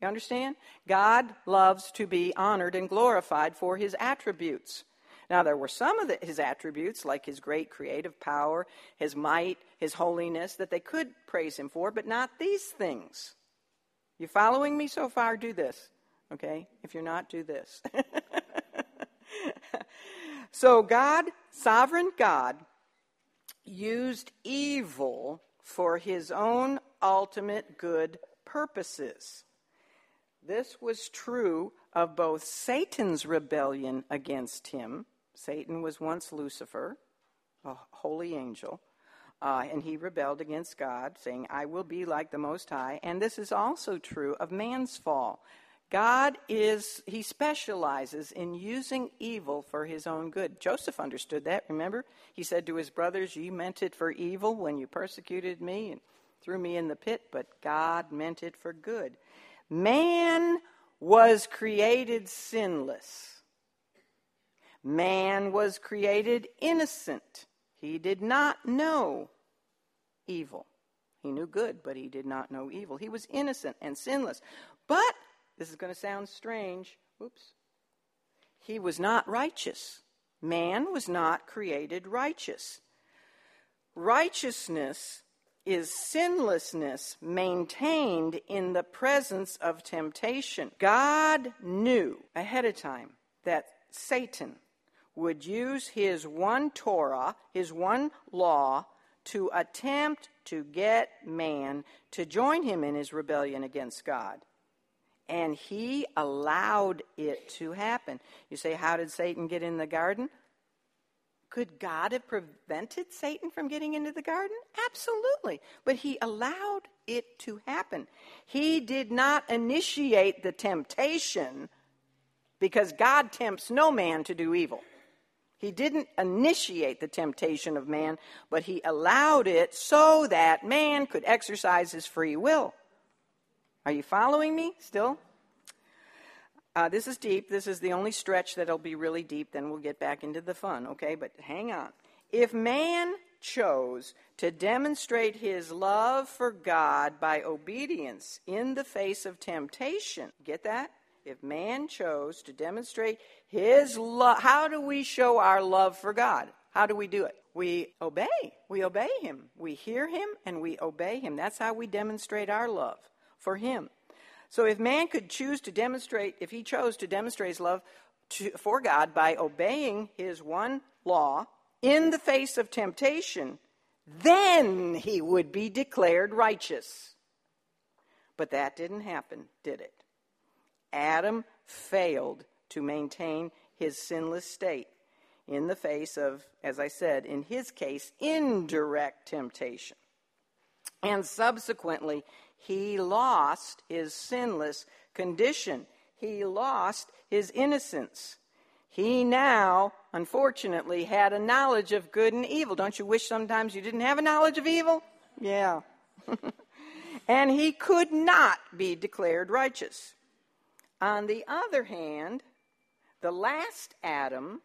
You understand? God loves to be honored and glorified for his attributes. Now, there were some of the, his attributes, like his great creative power, his might, his holiness, that they could praise him for, but not these things. You following me so far? Do this. Okay? If you're not, do this. *laughs* so, God, sovereign God, used evil for his own ultimate good purposes. This was true of both Satan's rebellion against him. Satan was once Lucifer, a holy angel, uh, and he rebelled against God, saying, I will be like the Most High. And this is also true of man's fall. God is, he specializes in using evil for his own good. Joseph understood that, remember? He said to his brothers, You meant it for evil when you persecuted me and threw me in the pit, but God meant it for good. Man was created sinless. Man was created innocent. He did not know evil. He knew good, but he did not know evil. He was innocent and sinless. But, this is going to sound strange. Oops. He was not righteous. Man was not created righteous. Righteousness is sinlessness maintained in the presence of temptation. God knew ahead of time that Satan would use his one Torah, his one law, to attempt to get man to join him in his rebellion against God. And he allowed it to happen. You say, How did Satan get in the garden? Could God have prevented Satan from getting into the garden? Absolutely. But he allowed it to happen. He did not initiate the temptation, because God tempts no man to do evil. He didn't initiate the temptation of man, but he allowed it so that man could exercise his free will. Are you following me still? Uh, this is deep. This is the only stretch that'll be really deep. Then we'll get back into the fun, okay? But hang on. If man chose to demonstrate his love for God by obedience in the face of temptation, get that? If man chose to demonstrate his love, how do we show our love for God? How do we do it? We obey. We obey him. We hear him and we obey him. That's how we demonstrate our love for him. So if man could choose to demonstrate, if he chose to demonstrate his love to, for God by obeying his one law in the face of temptation, then he would be declared righteous. But that didn't happen, did it? Adam failed to maintain his sinless state in the face of, as I said, in his case, indirect temptation. And subsequently, he lost his sinless condition. He lost his innocence. He now, unfortunately, had a knowledge of good and evil. Don't you wish sometimes you didn't have a knowledge of evil? Yeah. *laughs* and he could not be declared righteous. On the other hand, the last Adam,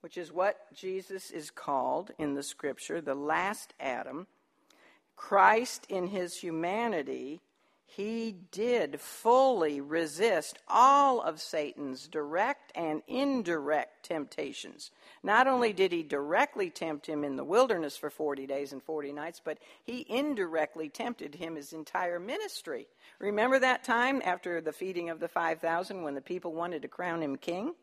which is what Jesus is called in the scripture, the last Adam, Christ in his humanity, he did fully resist all of Satan's direct and indirect temptations. Not only did he directly tempt him in the wilderness for 40 days and 40 nights, but he indirectly tempted him his entire ministry. Remember that time after the feeding of the 5,000 when the people wanted to crown him king?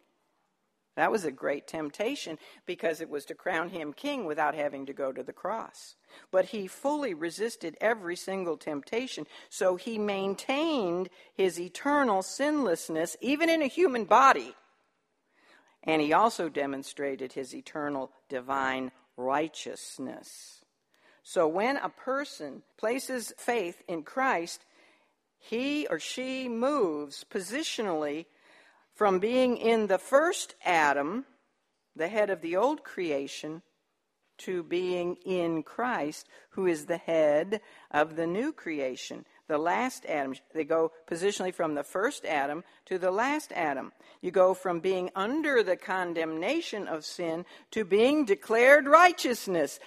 That was a great temptation because it was to crown him king without having to go to the cross. But he fully resisted every single temptation, so he maintained his eternal sinlessness even in a human body. And he also demonstrated his eternal divine righteousness. So when a person places faith in Christ, he or she moves positionally from being in the first Adam, the head of the old creation, to being in Christ, who is the head of the new creation, the last Adam. They go positionally from the first Adam to the last Adam. You go from being under the condemnation of sin to being declared righteousness.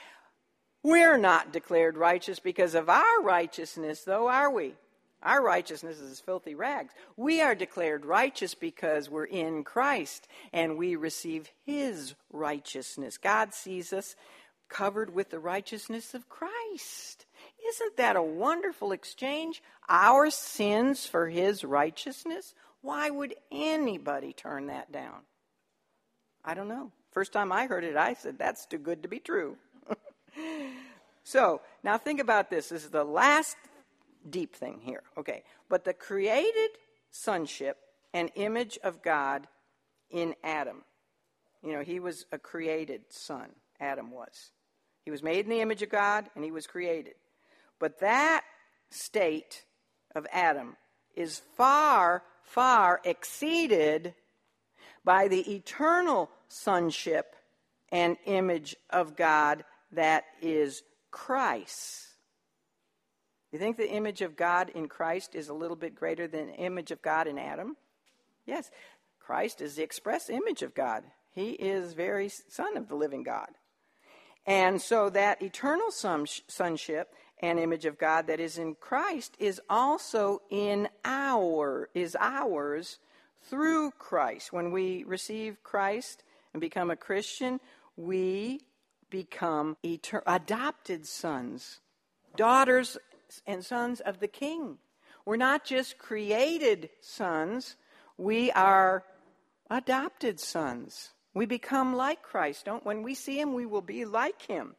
We're not declared righteous because of our righteousness, though, are we? Our righteousness is filthy rags. We are declared righteous because we're in Christ and we receive His righteousness. God sees us covered with the righteousness of Christ. Isn't that a wonderful exchange? Our sins for His righteousness? Why would anybody turn that down? I don't know. First time I heard it, I said, that's too good to be true. *laughs* so, now think about this. This is the last deep thing here. Okay. But the created sonship and image of God in Adam. You know, he was a created son, Adam was. He was made in the image of God and he was created. But that state of Adam is far, far exceeded by the eternal sonship and image of God that is Christ. You think the image of God in Christ is a little bit greater than the image of God in Adam? Yes. Christ is the express image of God. He is very son of the living God. And so that eternal sonship and image of God that is in Christ is also in our is ours through Christ. When we receive Christ and become a Christian, we become etern- adopted sons, daughters and sons of the King. We're not just created sons, we are adopted sons. We become like Christ. Don't when we see him, we will be like him.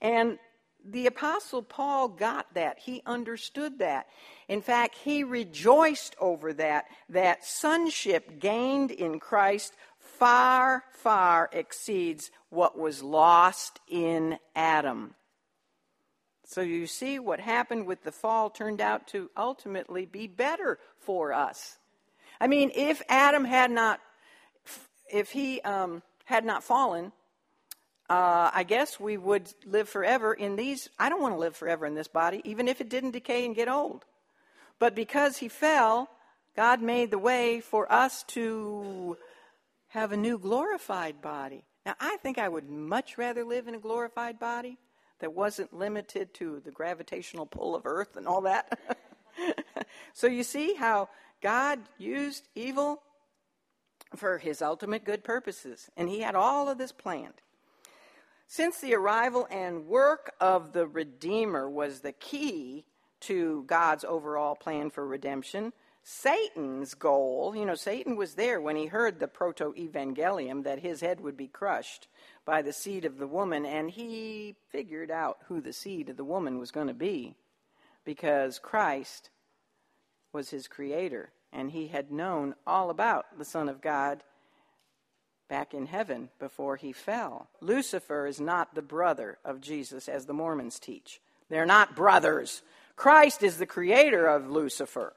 And the apostle Paul got that. He understood that. In fact, he rejoiced over that that sonship gained in Christ far far exceeds what was lost in Adam. So you see, what happened with the fall turned out to ultimately be better for us. I mean, if Adam had not, if he um, had not fallen, uh, I guess we would live forever in these. I don't want to live forever in this body, even if it didn't decay and get old. But because he fell, God made the way for us to have a new glorified body. Now, I think I would much rather live in a glorified body that wasn't limited to the gravitational pull of Earth and all that. *laughs* so you see how God used evil for his ultimate good purposes, and he had all of this planned. Since the arrival and work of the Redeemer was the key to God's overall plan for redemption, Satan's goal, you know, Satan was there when he heard the proto evangelium that his head would be crushed by the seed of the woman, and he figured out who the seed of the woman was going to be because Christ was his creator, and he had known all about the Son of God back in heaven before he fell. Lucifer is not the brother of Jesus, as the Mormons teach. They're not brothers. Christ is the creator of Lucifer.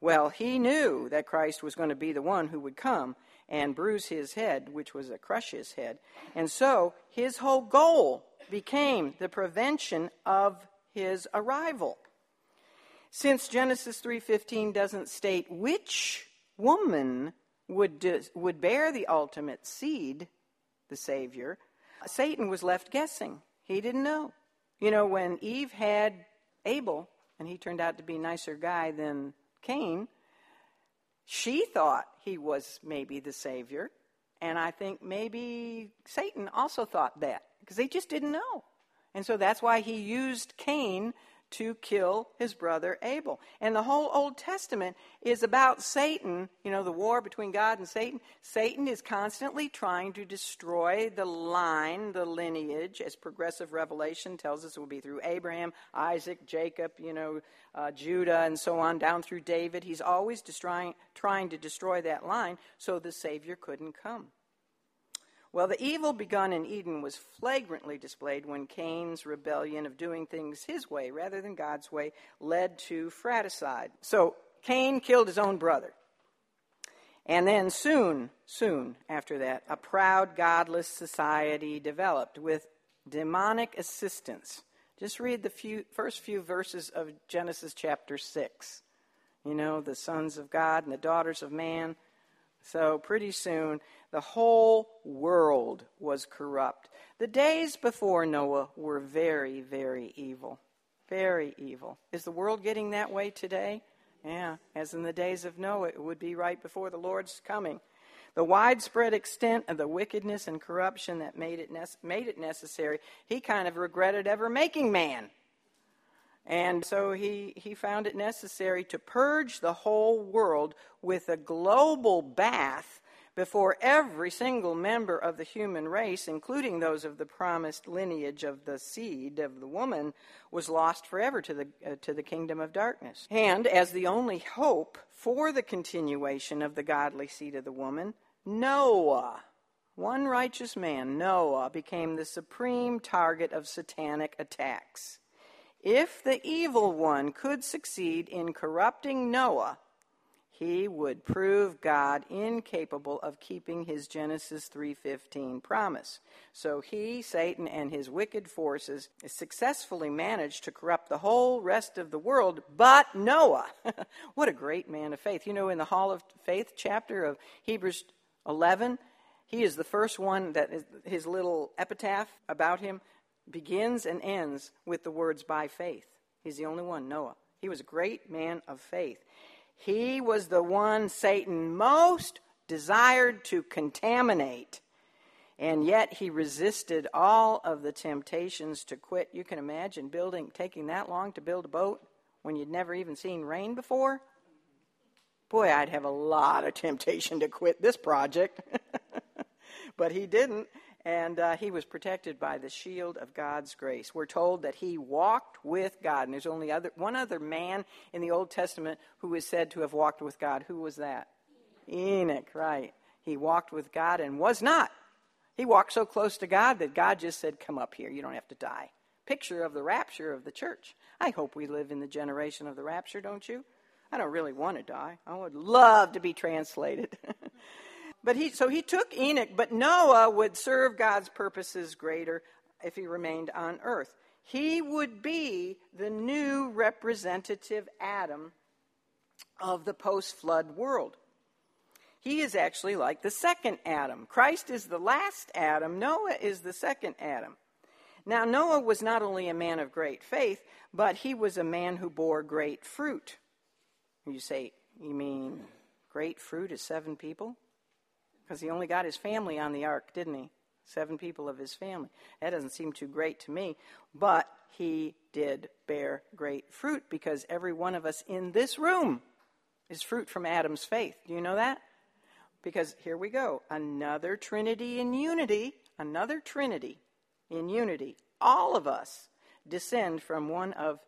Well, he knew that Christ was going to be the one who would come and bruise his head, which was to crush his head. And so his whole goal became the prevention of his arrival. Since Genesis 3:15 doesn't state which woman would do, would bear the ultimate seed, the savior, Satan was left guessing. He didn't know. You know, when Eve had Abel and he turned out to be a nicer guy than Cain, she thought he was maybe the Savior. And I think maybe Satan also thought that because they just didn't know. And so that's why he used Cain to kill his brother Abel. And the whole Old Testament is about Satan, you know, the war between God and Satan. Satan is constantly trying to destroy the line, the lineage, as progressive revelation tells us it will be through Abraham, Isaac, Jacob, you know, uh, Judah, and so on, down through David. He's always destroying, trying to destroy that line so the Savior couldn't come. Well, the evil begun in Eden was flagrantly displayed when Cain's rebellion of doing things his way rather than God's way led to fratricide. So Cain killed his own brother. And then soon, soon after that, a proud, godless society developed with demonic assistance. Just read the few, first few verses of Genesis chapter 6. You know, the sons of God and the daughters of man. So, pretty soon, the whole world was corrupt. The days before Noah were very, very evil. Very evil. Is the world getting that way today? Yeah, as in the days of Noah, it would be right before the Lord's coming. The widespread extent of the wickedness and corruption that made it, ne- made it necessary, he kind of regretted ever making man. And so he, he found it necessary to purge the whole world with a global bath before every single member of the human race, including those of the promised lineage of the seed of the woman, was lost forever to the, uh, to the kingdom of darkness. And as the only hope for the continuation of the godly seed of the woman, Noah, one righteous man, Noah, became the supreme target of satanic attacks. If the evil one could succeed in corrupting Noah, he would prove God incapable of keeping his Genesis 3:15 promise. So he, Satan and his wicked forces successfully managed to corrupt the whole rest of the world but Noah. *laughs* what a great man of faith. You know in the Hall of Faith chapter of Hebrews 11, he is the first one that is, his little epitaph about him begins and ends with the words by faith. He's the only one, Noah. He was a great man of faith. He was the one Satan most desired to contaminate. And yet he resisted all of the temptations to quit. You can imagine building taking that long to build a boat when you'd never even seen rain before. Boy, I'd have a lot of temptation to quit this project. *laughs* but he didn't and uh, he was protected by the shield of God's grace. We're told that he walked with God, and there's only other, one other man in the Old Testament who is said to have walked with God. Who was that? Enoch, right. He walked with God and was not. He walked so close to God that God just said, Come up here, you don't have to die. Picture of the rapture of the church. I hope we live in the generation of the rapture, don't you? I don't really want to die. I would love to be translated. *laughs* but he, so he took Enoch, but Noah would serve God's purposes greater if he remained on earth. He would be the new representative Adam of the post flood world. He is actually like the second Adam. Christ is the last Adam, Noah is the second Adam. Now, Noah was not only a man of great faith, but he was a man who bore great fruit. You say, you mean great fruit is seven people? Because he only got his family on the ark, didn't he? Seven people of his family. That doesn't seem too great to me. But he did bear great fruit because every one of us in this room is fruit from Adam's faith. Do you know that? Because here we go another Trinity in unity, another Trinity in unity. All of us descend from one of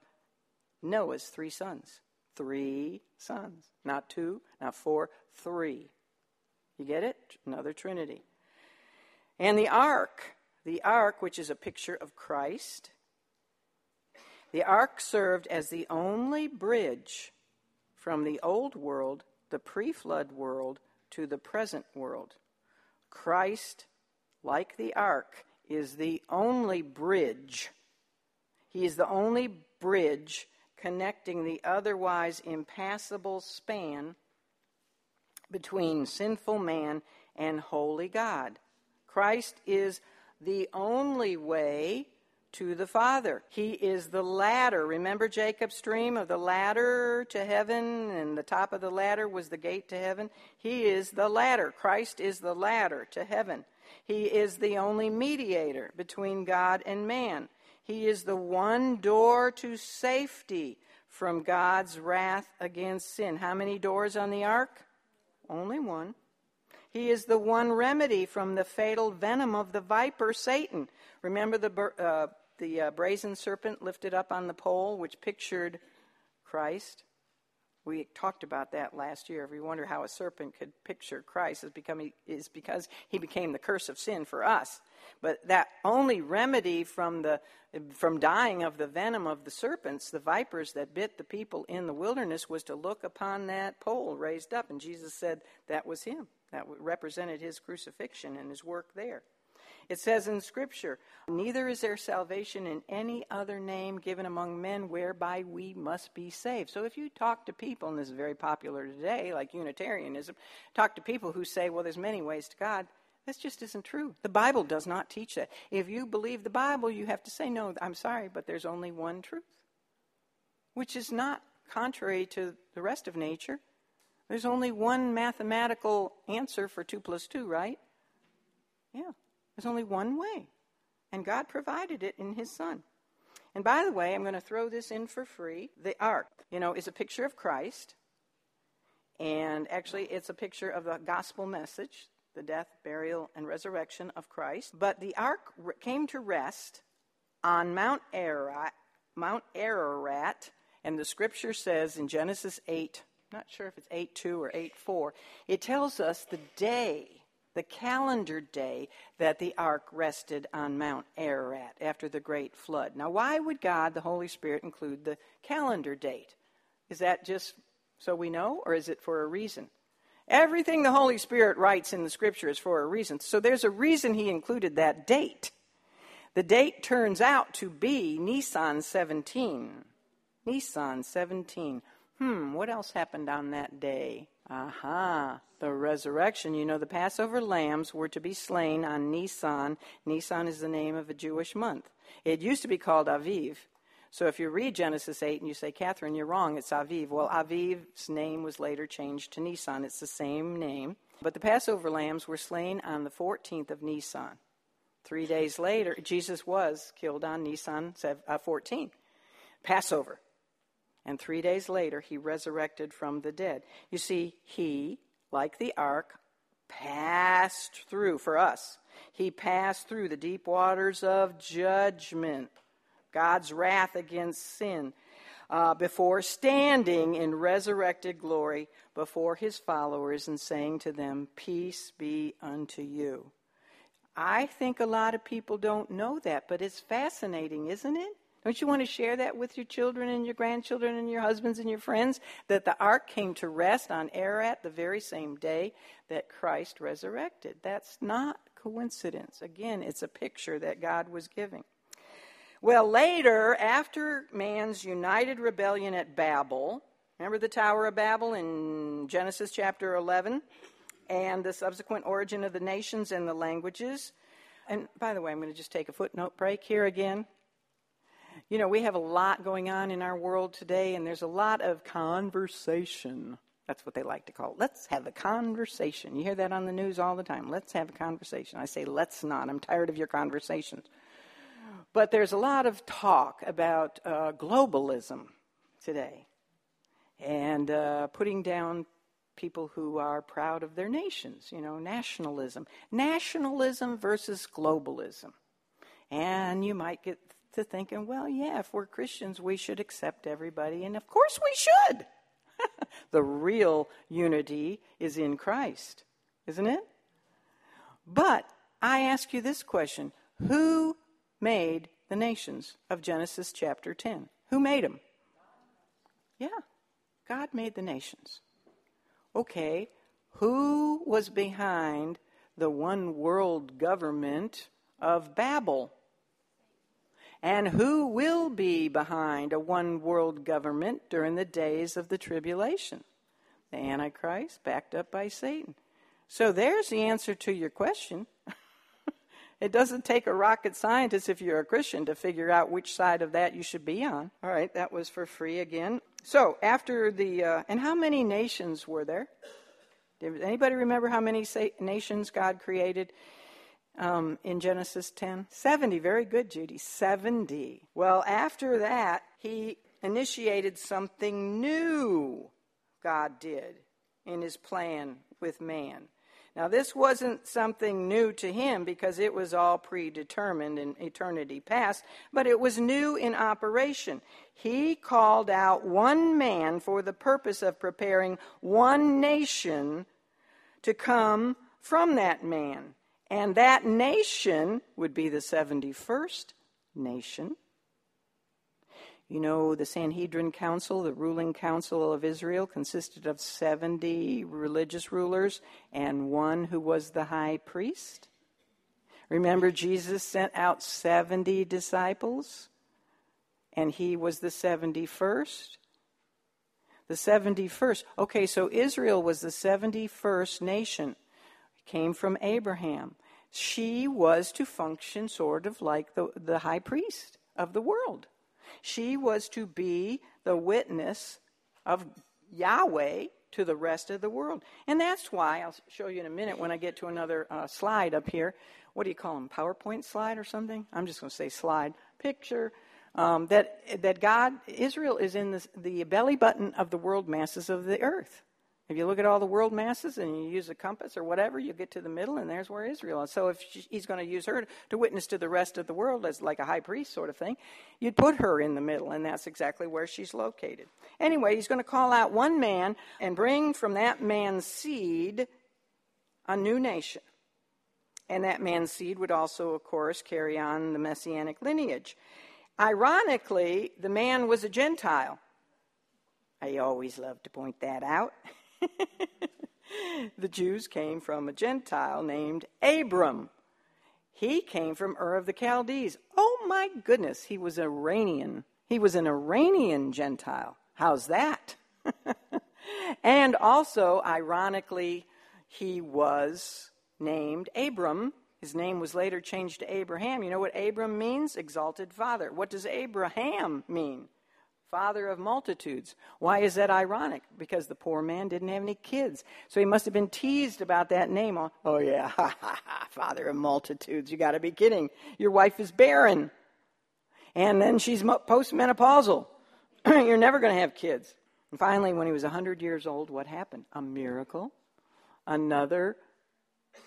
Noah's three sons. Three sons. Not two, not four, three. You get it? Another Trinity. And the ark, the ark, which is a picture of Christ, the ark served as the only bridge from the old world, the pre flood world, to the present world. Christ, like the ark, is the only bridge. He is the only bridge connecting the otherwise impassable span between sinful man and holy God. Christ is the only way to the Father. He is the ladder. Remember Jacob's dream of the ladder to heaven, and the top of the ladder was the gate to heaven? He is the ladder. Christ is the ladder to heaven. He is the only mediator between God and man. He is the one door to safety from God's wrath against sin. How many doors on the ark? Only one. He is the one remedy from the fatal venom of the viper, Satan. Remember the, uh, the uh, brazen serpent lifted up on the pole, which pictured Christ? We talked about that last year. If you wonder how a serpent could picture Christ, is, become, is because he became the curse of sin for us. But that only remedy from, the, from dying of the venom of the serpents, the vipers that bit the people in the wilderness, was to look upon that pole raised up. And Jesus said that was him. That represented his crucifixion and his work there. It says in Scripture, Neither is there salvation in any other name given among men whereby we must be saved. So if you talk to people, and this is very popular today, like Unitarianism, talk to people who say, well, there's many ways to God. This just isn't true. The Bible does not teach that. If you believe the Bible, you have to say, no, I'm sorry, but there's only one truth, which is not contrary to the rest of nature. There's only one mathematical answer for 2 plus 2, right? Yeah. There's only one way. And God provided it in His Son. And by the way, I'm going to throw this in for free. The ark, you know, is a picture of Christ. And actually, it's a picture of the gospel message the death, burial, and resurrection of Christ. But the ark came to rest on Mount Ararat, Mount Ararat, and the scripture says in Genesis 8, not sure if it's 8 2 or 8 4, it tells us the day the calendar day that the ark rested on Mount Ararat after the great flood. Now, why would God, the Holy Spirit, include the calendar date? Is that just so we know, or is it for a reason? Everything the Holy Spirit writes in the scripture is for a reason. So there's a reason he included that date. The date turns out to be Nisan 17. Nisan 17. Hmm, what else happened on that day? Aha, the resurrection. You know, the Passover lambs were to be slain on Nisan. Nisan is the name of a Jewish month. It used to be called Aviv. So if you read Genesis 8 and you say, Catherine, you're wrong, it's Aviv. Well, Aviv's name was later changed to Nisan. It's the same name. But the Passover lambs were slain on the 14th of Nisan. Three days later, Jesus was killed on Nisan uh, 14, Passover. And three days later, he resurrected from the dead. You see, he, like the ark, passed through, for us, he passed through the deep waters of judgment, God's wrath against sin, uh, before standing in resurrected glory before his followers and saying to them, Peace be unto you. I think a lot of people don't know that, but it's fascinating, isn't it? Don't you want to share that with your children and your grandchildren and your husbands and your friends? That the ark came to rest on Ararat the very same day that Christ resurrected. That's not coincidence. Again, it's a picture that God was giving. Well, later, after man's united rebellion at Babel, remember the Tower of Babel in Genesis chapter 11? And the subsequent origin of the nations and the languages. And by the way, I'm going to just take a footnote break here again. You know, we have a lot going on in our world today, and there's a lot of conversation. That's what they like to call it. Let's have a conversation. You hear that on the news all the time. Let's have a conversation. I say, let's not. I'm tired of your conversations. But there's a lot of talk about uh, globalism today and uh, putting down people who are proud of their nations, you know, nationalism. Nationalism versus globalism. And you might get to thinking, well, yeah, if we're Christians, we should accept everybody, and of course we should. *laughs* the real unity is in Christ, isn't it? But I ask you this question Who made the nations of Genesis chapter 10? Who made them? Yeah, God made the nations. Okay, who was behind the one world government of Babel? And who will be behind a one world government during the days of the tribulation? The Antichrist, backed up by Satan. So there's the answer to your question. *laughs* it doesn't take a rocket scientist, if you're a Christian, to figure out which side of that you should be on. All right, that was for free again. So after the, uh, and how many nations were there? Does anybody remember how many nations God created? um, in Genesis 10? 70. Very good, Judy. 70. Well, after that, he initiated something new, God did, in his plan with man. Now, this wasn't something new to him because it was all predetermined in eternity past, but it was new in operation. He called out one man for the purpose of preparing one nation to come from that man. And that nation would be the 71st nation. You know, the Sanhedrin Council, the ruling council of Israel, consisted of 70 religious rulers and one who was the high priest. Remember, Jesus sent out 70 disciples, and he was the 71st. The 71st. Okay, so Israel was the 71st nation came from Abraham. She was to function sort of like the, the high priest of the world. She was to be the witness of Yahweh to the rest of the world. And that's why, I'll show you in a minute when I get to another uh, slide up here. What do you call them? PowerPoint slide or something? I'm just going to say slide. Picture. Um, that, that God, Israel is in the, the belly button of the world masses of the earth. If you look at all the world masses and you use a compass or whatever, you get to the middle, and there's where Israel is. So if she, he's going to use her to witness to the rest of the world as like a high priest sort of thing, you'd put her in the middle, and that's exactly where she's located. Anyway, he's going to call out one man and bring from that man's seed a new nation. And that man's seed would also, of course, carry on the messianic lineage. Ironically, the man was a Gentile. I always love to point that out. *laughs* the Jews came from a Gentile named Abram. He came from Ur of the Chaldees. Oh my goodness, he was Iranian. He was an Iranian Gentile. How's that? *laughs* and also, ironically, he was named Abram. His name was later changed to Abraham. You know what Abram means? Exalted father. What does Abraham mean? Father of multitudes. Why is that ironic? Because the poor man didn't have any kids. So he must have been teased about that name. Oh, yeah, *laughs* father of multitudes. You got to be kidding. Your wife is barren. And then she's postmenopausal. *clears throat* You're never going to have kids. And finally, when he was 100 years old, what happened? A miracle. Another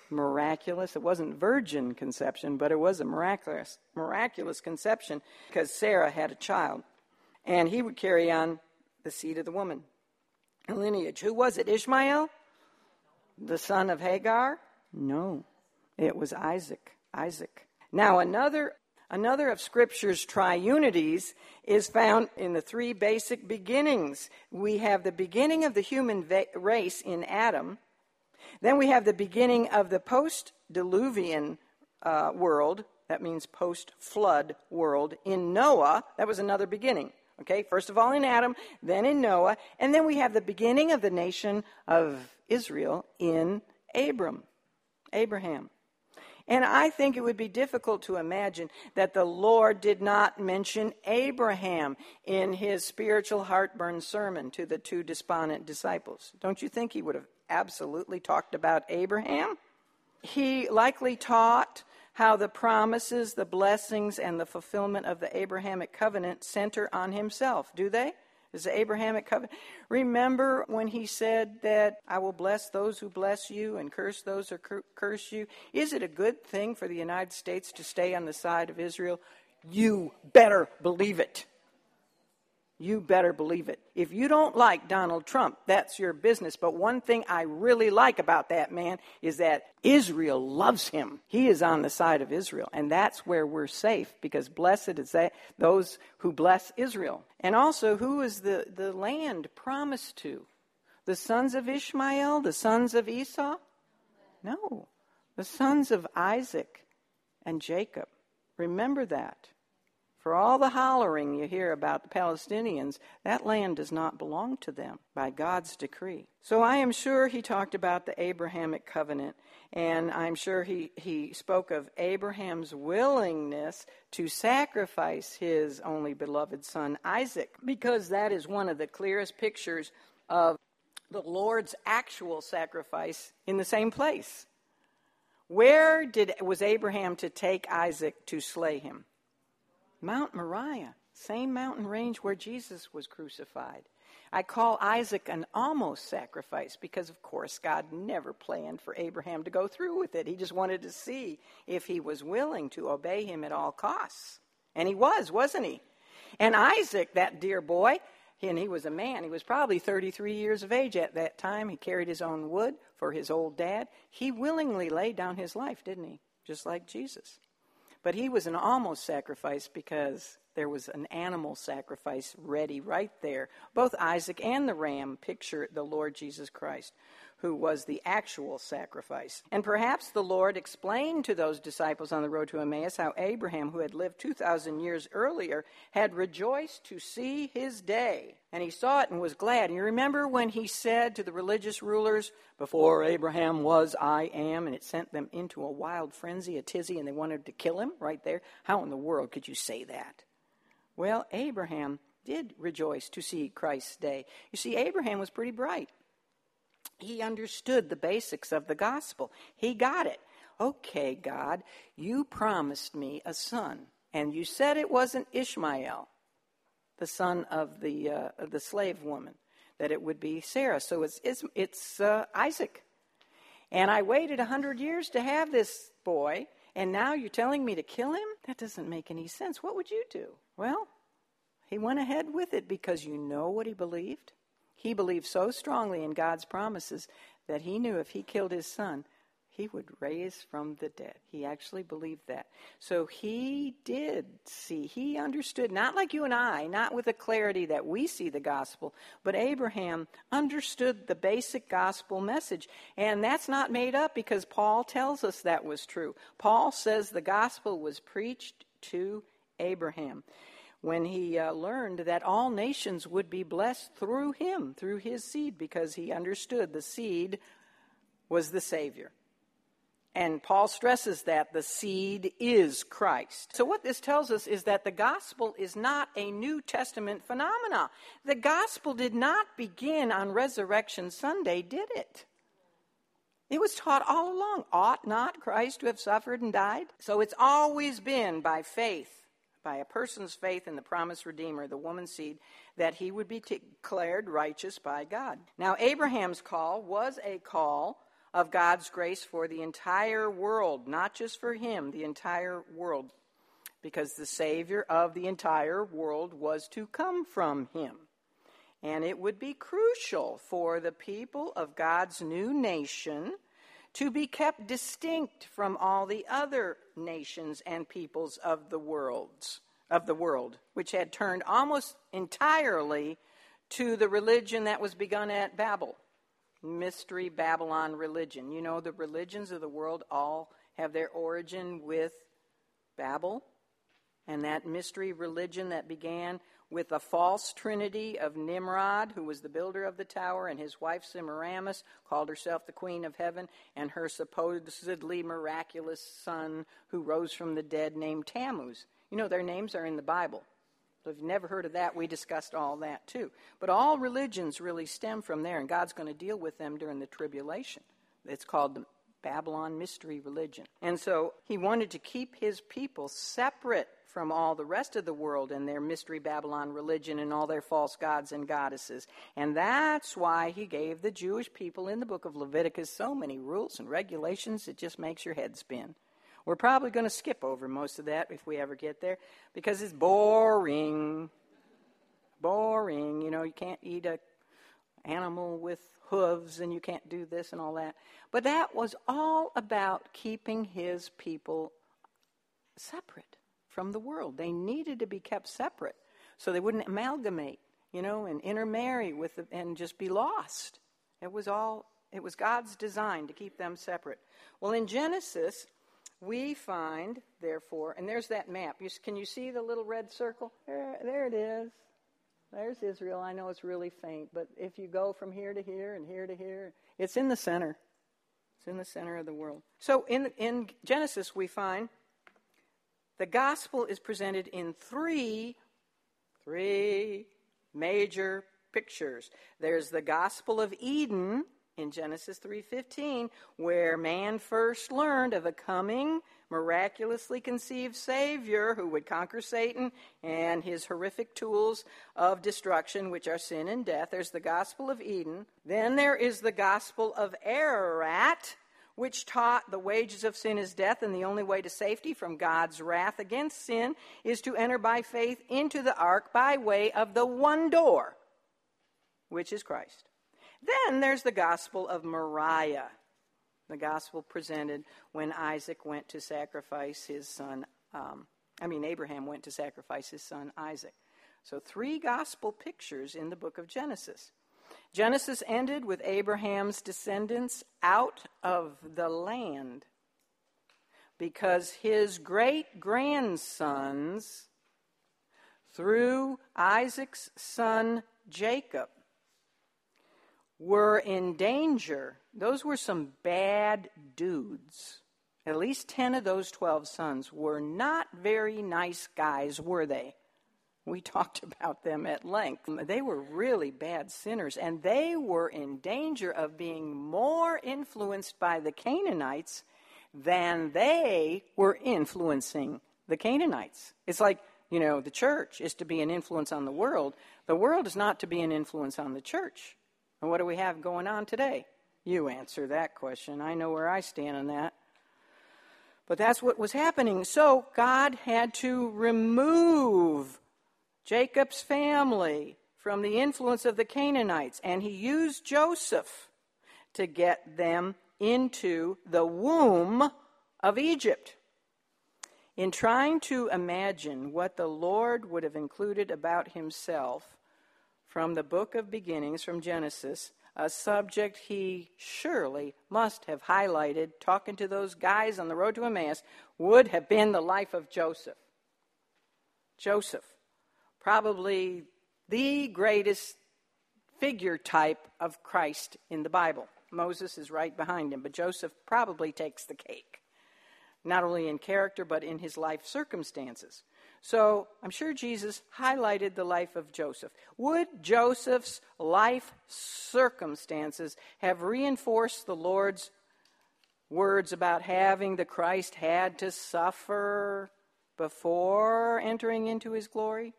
miraculous. It wasn't virgin conception, but it was a miraculous, miraculous conception because Sarah had a child and he would carry on the seed of the woman. A lineage. Who was it? Ishmael? The son of Hagar? No, it was Isaac. Isaac. Now, another Another of Scripture's triunities is found in the three basic beginnings. We have the beginning of the human va- race in Adam, then we have the beginning of the post diluvian uh, world, that means post flood world, in Noah. That was another beginning. Okay, first of all in Adam, then in Noah, and then we have the beginning of the nation of Israel in Abram, Abraham. And I think it would be difficult to imagine that the Lord did not mention Abraham in his spiritual heartburn sermon to the two despondent disciples. Don't you think he would have absolutely talked about Abraham? He likely taught how the promises, the blessings, and the fulfillment of the Abrahamic covenant center on himself, do they? Is the Abrahamic covenant. Remember when he said that I will bless those who bless you and curse those who curse you? Is it a good thing for the United States to stay on the side of Israel? You better believe it. You better believe it. If you don't like Donald Trump, that's your business. But one thing I really like about that man is that Israel loves him. He is on the side of Israel. And that's where we're safe because blessed is that, those who bless Israel. And also, who is the, the land promised to? The sons of Ishmael? The sons of Esau? No. The sons of Isaac and Jacob. Remember that. For all the hollering you hear about the Palestinians, that land does not belong to them by God's decree. So I am sure he talked about the Abrahamic covenant, and I'm sure he, he spoke of Abraham's willingness to sacrifice his only beloved son, Isaac, because that is one of the clearest pictures of the Lord's actual sacrifice in the same place. Where did was Abraham to take Isaac to slay him? Mount Moriah, same mountain range where Jesus was crucified. I call Isaac an almost sacrifice because, of course, God never planned for Abraham to go through with it. He just wanted to see if he was willing to obey him at all costs. And he was, wasn't he? And Isaac, that dear boy, and he was a man. He was probably 33 years of age at that time. He carried his own wood for his old dad. He willingly laid down his life, didn't he? Just like Jesus. But he was an almost sacrifice because there was an animal sacrifice ready right there. Both Isaac and the ram picture the Lord Jesus Christ who was the actual sacrifice. And perhaps the Lord explained to those disciples on the road to Emmaus how Abraham, who had lived 2,000 years earlier, had rejoiced to see his day. And he saw it and was glad. And you remember when he said to the religious rulers, Before Abraham was, I am, and it sent them into a wild frenzy, a tizzy, and they wanted to kill him right there? How in the world could you say that? Well, Abraham did rejoice to see Christ's day. You see, Abraham was pretty bright he understood the basics of the gospel. He got it. Okay, God, you promised me a son, and you said it wasn't Ishmael, the son of the uh, the slave woman, that it would be Sarah. So it's it's, it's uh, Isaac. And I waited a hundred years to have this boy, and now you're telling me to kill him? That doesn't make any sense. What would you do? Well, he went ahead with it because you know what he believed. He believed so strongly in God's promises that he knew if he killed his son, he would raise from the dead. He actually believed that. So he did see, he understood, not like you and I, not with the clarity that we see the gospel, but Abraham understood the basic gospel message. And that's not made up because Paul tells us that was true. Paul says the gospel was preached to Abraham when he uh, learned that all nations would be blessed through him, through his seed, because he understood the seed was the Savior. And Paul stresses that the seed is Christ. So, what this tells us is that the gospel is not a New Testament phenomena. The gospel did not begin on Resurrection Sunday, did it? It was taught all along. Ought not Christ to have suffered and died? So, it's always been by faith by a person's faith in the promised Redeemer, the woman's seed, that he would be declared righteous by God. Now, Abraham's call was a call of God's grace for the entire world, not just for him, the entire world, because the Savior of the entire world was to come from him. And it would be crucial for the people of God's new nation to be kept distinct from all the other nations and peoples of the worlds of the world, which had turned almost entirely to the religion that was begun at Babel. Mystery Babylon religion. You know, the religions of the world all have their origin with Babel and that mystery religion that began with the false trinity of Nimrod, who was the builder of the tower, and his wife Semiramis called herself the Queen of Heaven, and her supposedly miraculous son who rose from the dead named Tammuz. You know, their names are in the Bible. If you've never heard of that, we discussed all that too. But all religions really stem from there, and God's going to deal with them during the tribulation. It's called the Babylon Mystery Religion. And so he wanted to keep his people separate from all the rest of the world and their mystery Babylon religion and all their false gods and goddesses. And that's why he gave the Jewish people in the book of Leviticus so many rules and regulations it just makes your head spin. We're probably going to skip over most of that if we ever get there because it's boring. Boring. You know, you can't eat a animal with hooves and you can't do this and all that. But that was all about keeping his people separate from the world. They needed to be kept separate so they wouldn't amalgamate, you know, and intermarry with the, and just be lost. It was all it was God's design to keep them separate. Well, in Genesis, we find, therefore, and there's that map. You, can you see the little red circle? There, there it is. There's Israel. I know it's really faint, but if you go from here to here and here to here, it's in the center. It's in the center of the world. So in, in Genesis, we find the gospel is presented in three, three major pictures. There's the gospel of Eden in Genesis 3:15 where man first learned of a coming miraculously conceived savior who would conquer Satan and his horrific tools of destruction which are sin and death there's the gospel of Eden then there is the gospel of Ararat which taught the wages of sin is death, and the only way to safety from God's wrath against sin is to enter by faith into the ark by way of the one door, which is Christ. Then there's the gospel of Moriah, the gospel presented when Isaac went to sacrifice his son. Um, I mean, Abraham went to sacrifice his son Isaac. So, three gospel pictures in the book of Genesis. Genesis ended with Abraham's descendants out of the land because his great grandsons, through Isaac's son Jacob, were in danger. Those were some bad dudes. At least 10 of those 12 sons were not very nice guys, were they? We *laughs* talked about them at length. They were really bad sinners, and they were in danger of being more influenced by the Canaanites than they were influencing the Canaanites. It's like, you know, the church is to be an influence on the world. The world is not to be an influence on the church. And what do we have going on today? You answer that question. I know where I stand on that. But that's what was happening. So God had to remove Jacob's family from the influence of the Canaanites, and he used Joseph to get them into the womb of Egypt. In trying to imagine what the Lord would have included about himself from the book of beginnings, from Genesis, a subject he surely must have highlighted, talking to those guys on the road to Emmaus, would have been the life of Joseph. Joseph probably the greatest figure type of Christ in the Bible. Moses is right behind him, but Joseph probably takes the cake, not only in character, but in his life circumstances. So I'm sure Jesus highlighted the life of Joseph. Would Joseph's life circumstances have reinforced the Lord's words about having the Christ had to suffer before entering into his glory?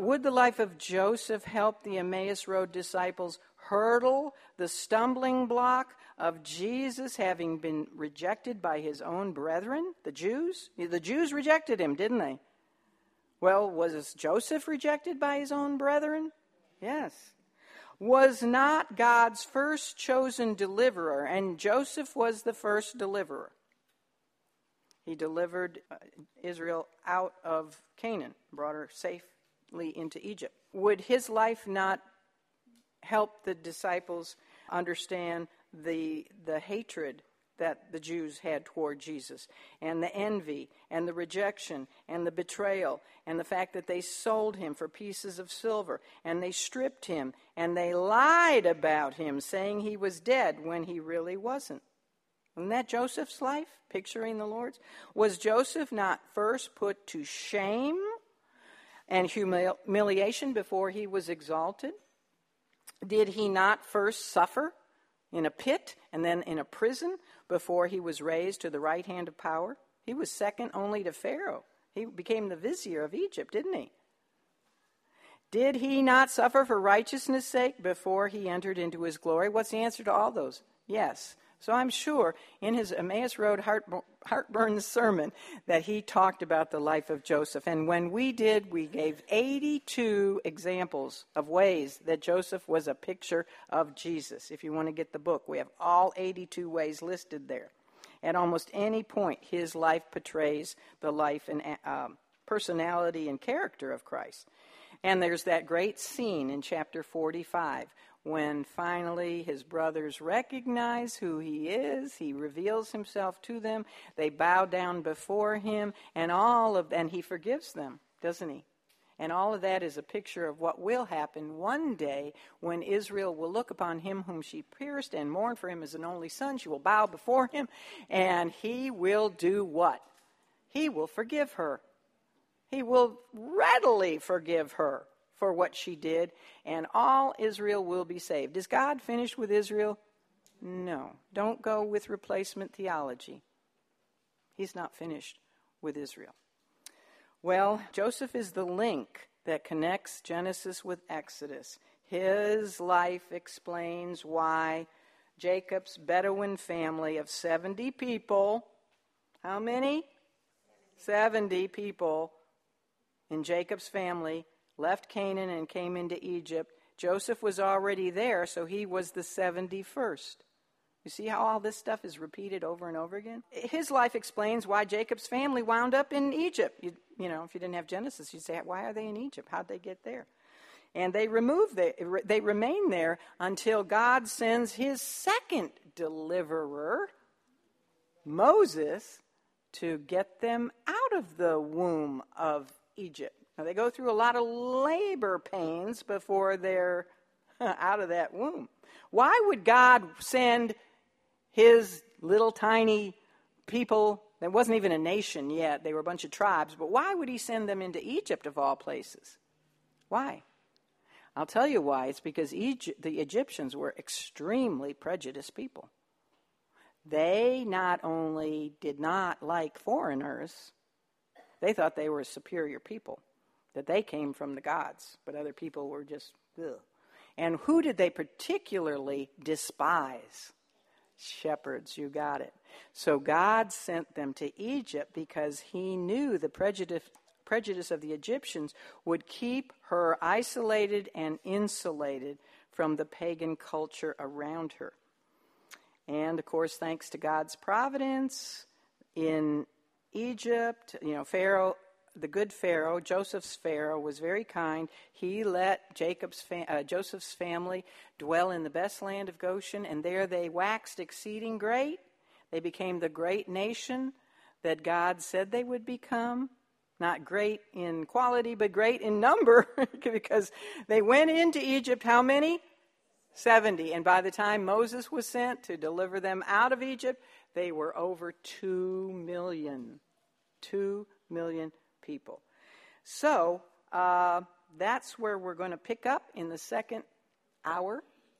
Would the life of Joseph help the Emmaus Road disciples hurdle the stumbling block of Jesus having been rejected by his own brethren, the Jews? The Jews rejected him, didn't they? Well, was Joseph rejected by his own brethren? Yes. was not God's first chosen deliverer, and Joseph was the first deliverer. He delivered uh, Israel out of Canaan, brought her safely into Egypt. Would his life not help the disciples understand the, the hatred that the Jews had toward Jesus, and the envy, and the rejection, and the betrayal, and the fact that they sold him for pieces of silver, and they stripped him, and they lied about him, saying he was dead when he really wasn't. Isn't that Joseph's life, picturing the Lord's? Was Joseph not first put to shame and humiliation before he was exalted? Did he not first suffer in a pit and then in a prison before he was raised to the right hand of power? He was second only to Pharaoh. He became the vizier of Egypt, didn't he? Did he not suffer for righteousness' sake before he entered into his glory? What's the answer to all those? Yes. So I'm sure in his Emmaus Road heartburn sermon that he talked about the life of Joseph. And when we did, we gave 82 examples of ways that Joseph was a picture of Jesus. If you want to get the book, we have all 82 ways listed there. At almost any point, his life portrays the life and uh, personality and character of Christ. And there's that great scene in chapter 45 when finally his brothers recognize who he is, he reveals himself to them. They bow down before him, and all of and he forgives them, doesn't he? And all of that is a picture of what will happen one day when Israel will look upon him whom she pierced and mourn for him as an only son. She will bow before him, and he will do what? He will forgive her. He will readily forgive her for what she did, and all Israel will be saved. Is God finished with Israel? No. Don't go with replacement theology. He's not finished with Israel. Well, Joseph is the link that connects Genesis with Exodus. His life explains why Jacob's Bedouin family of 70 people, how many? 70 people in Jacob's family left Canaan and came into Egypt. Joseph was already there, so he was the 71st. You see how all this stuff is repeated over and over again? His life explains why Jacob's family wound up in Egypt. You, you know, if you didn't have Genesis, you'd say, why are they in Egypt? How'd they get there? And they remove the, they remain there until God sends his second deliverer, Moses, to get them out of the womb of Egypt. Now, they go through a lot of labor pains before they're *laughs* out of that womb. Why would God send his little tiny people that wasn't even a nation yet, they were a bunch of tribes, but why would he send them into Egypt of all places? Why? I'll tell you why. It's because Egypt, the Egyptians were extremely prejudiced people. They not only did not like foreigners, they thought they were a superior people that they came from the gods, but other people were just, ugh. And who did they particularly despise? Shepherds, you got it. So God sent them to Egypt because he knew the prejudice, prejudice of the Egyptians would keep her isolated and insulated from the pagan culture around her. And of course, thanks to God's providence in Egypt, you know, Pharaoh the good Pharaoh, Joseph's Pharaoh, was very kind. He let Jacob's uh, Joseph's family dwell in the best land of Goshen, and there they waxed exceeding great. They became the great nation that God said they would become. Not great in quality, but great in number, *laughs* because they went into Egypt. How many? 70. And by the time Moses was sent to deliver them out of Egypt, they were over 2 million. 2 million people. So uh, that's where we're going to pick up in the second hour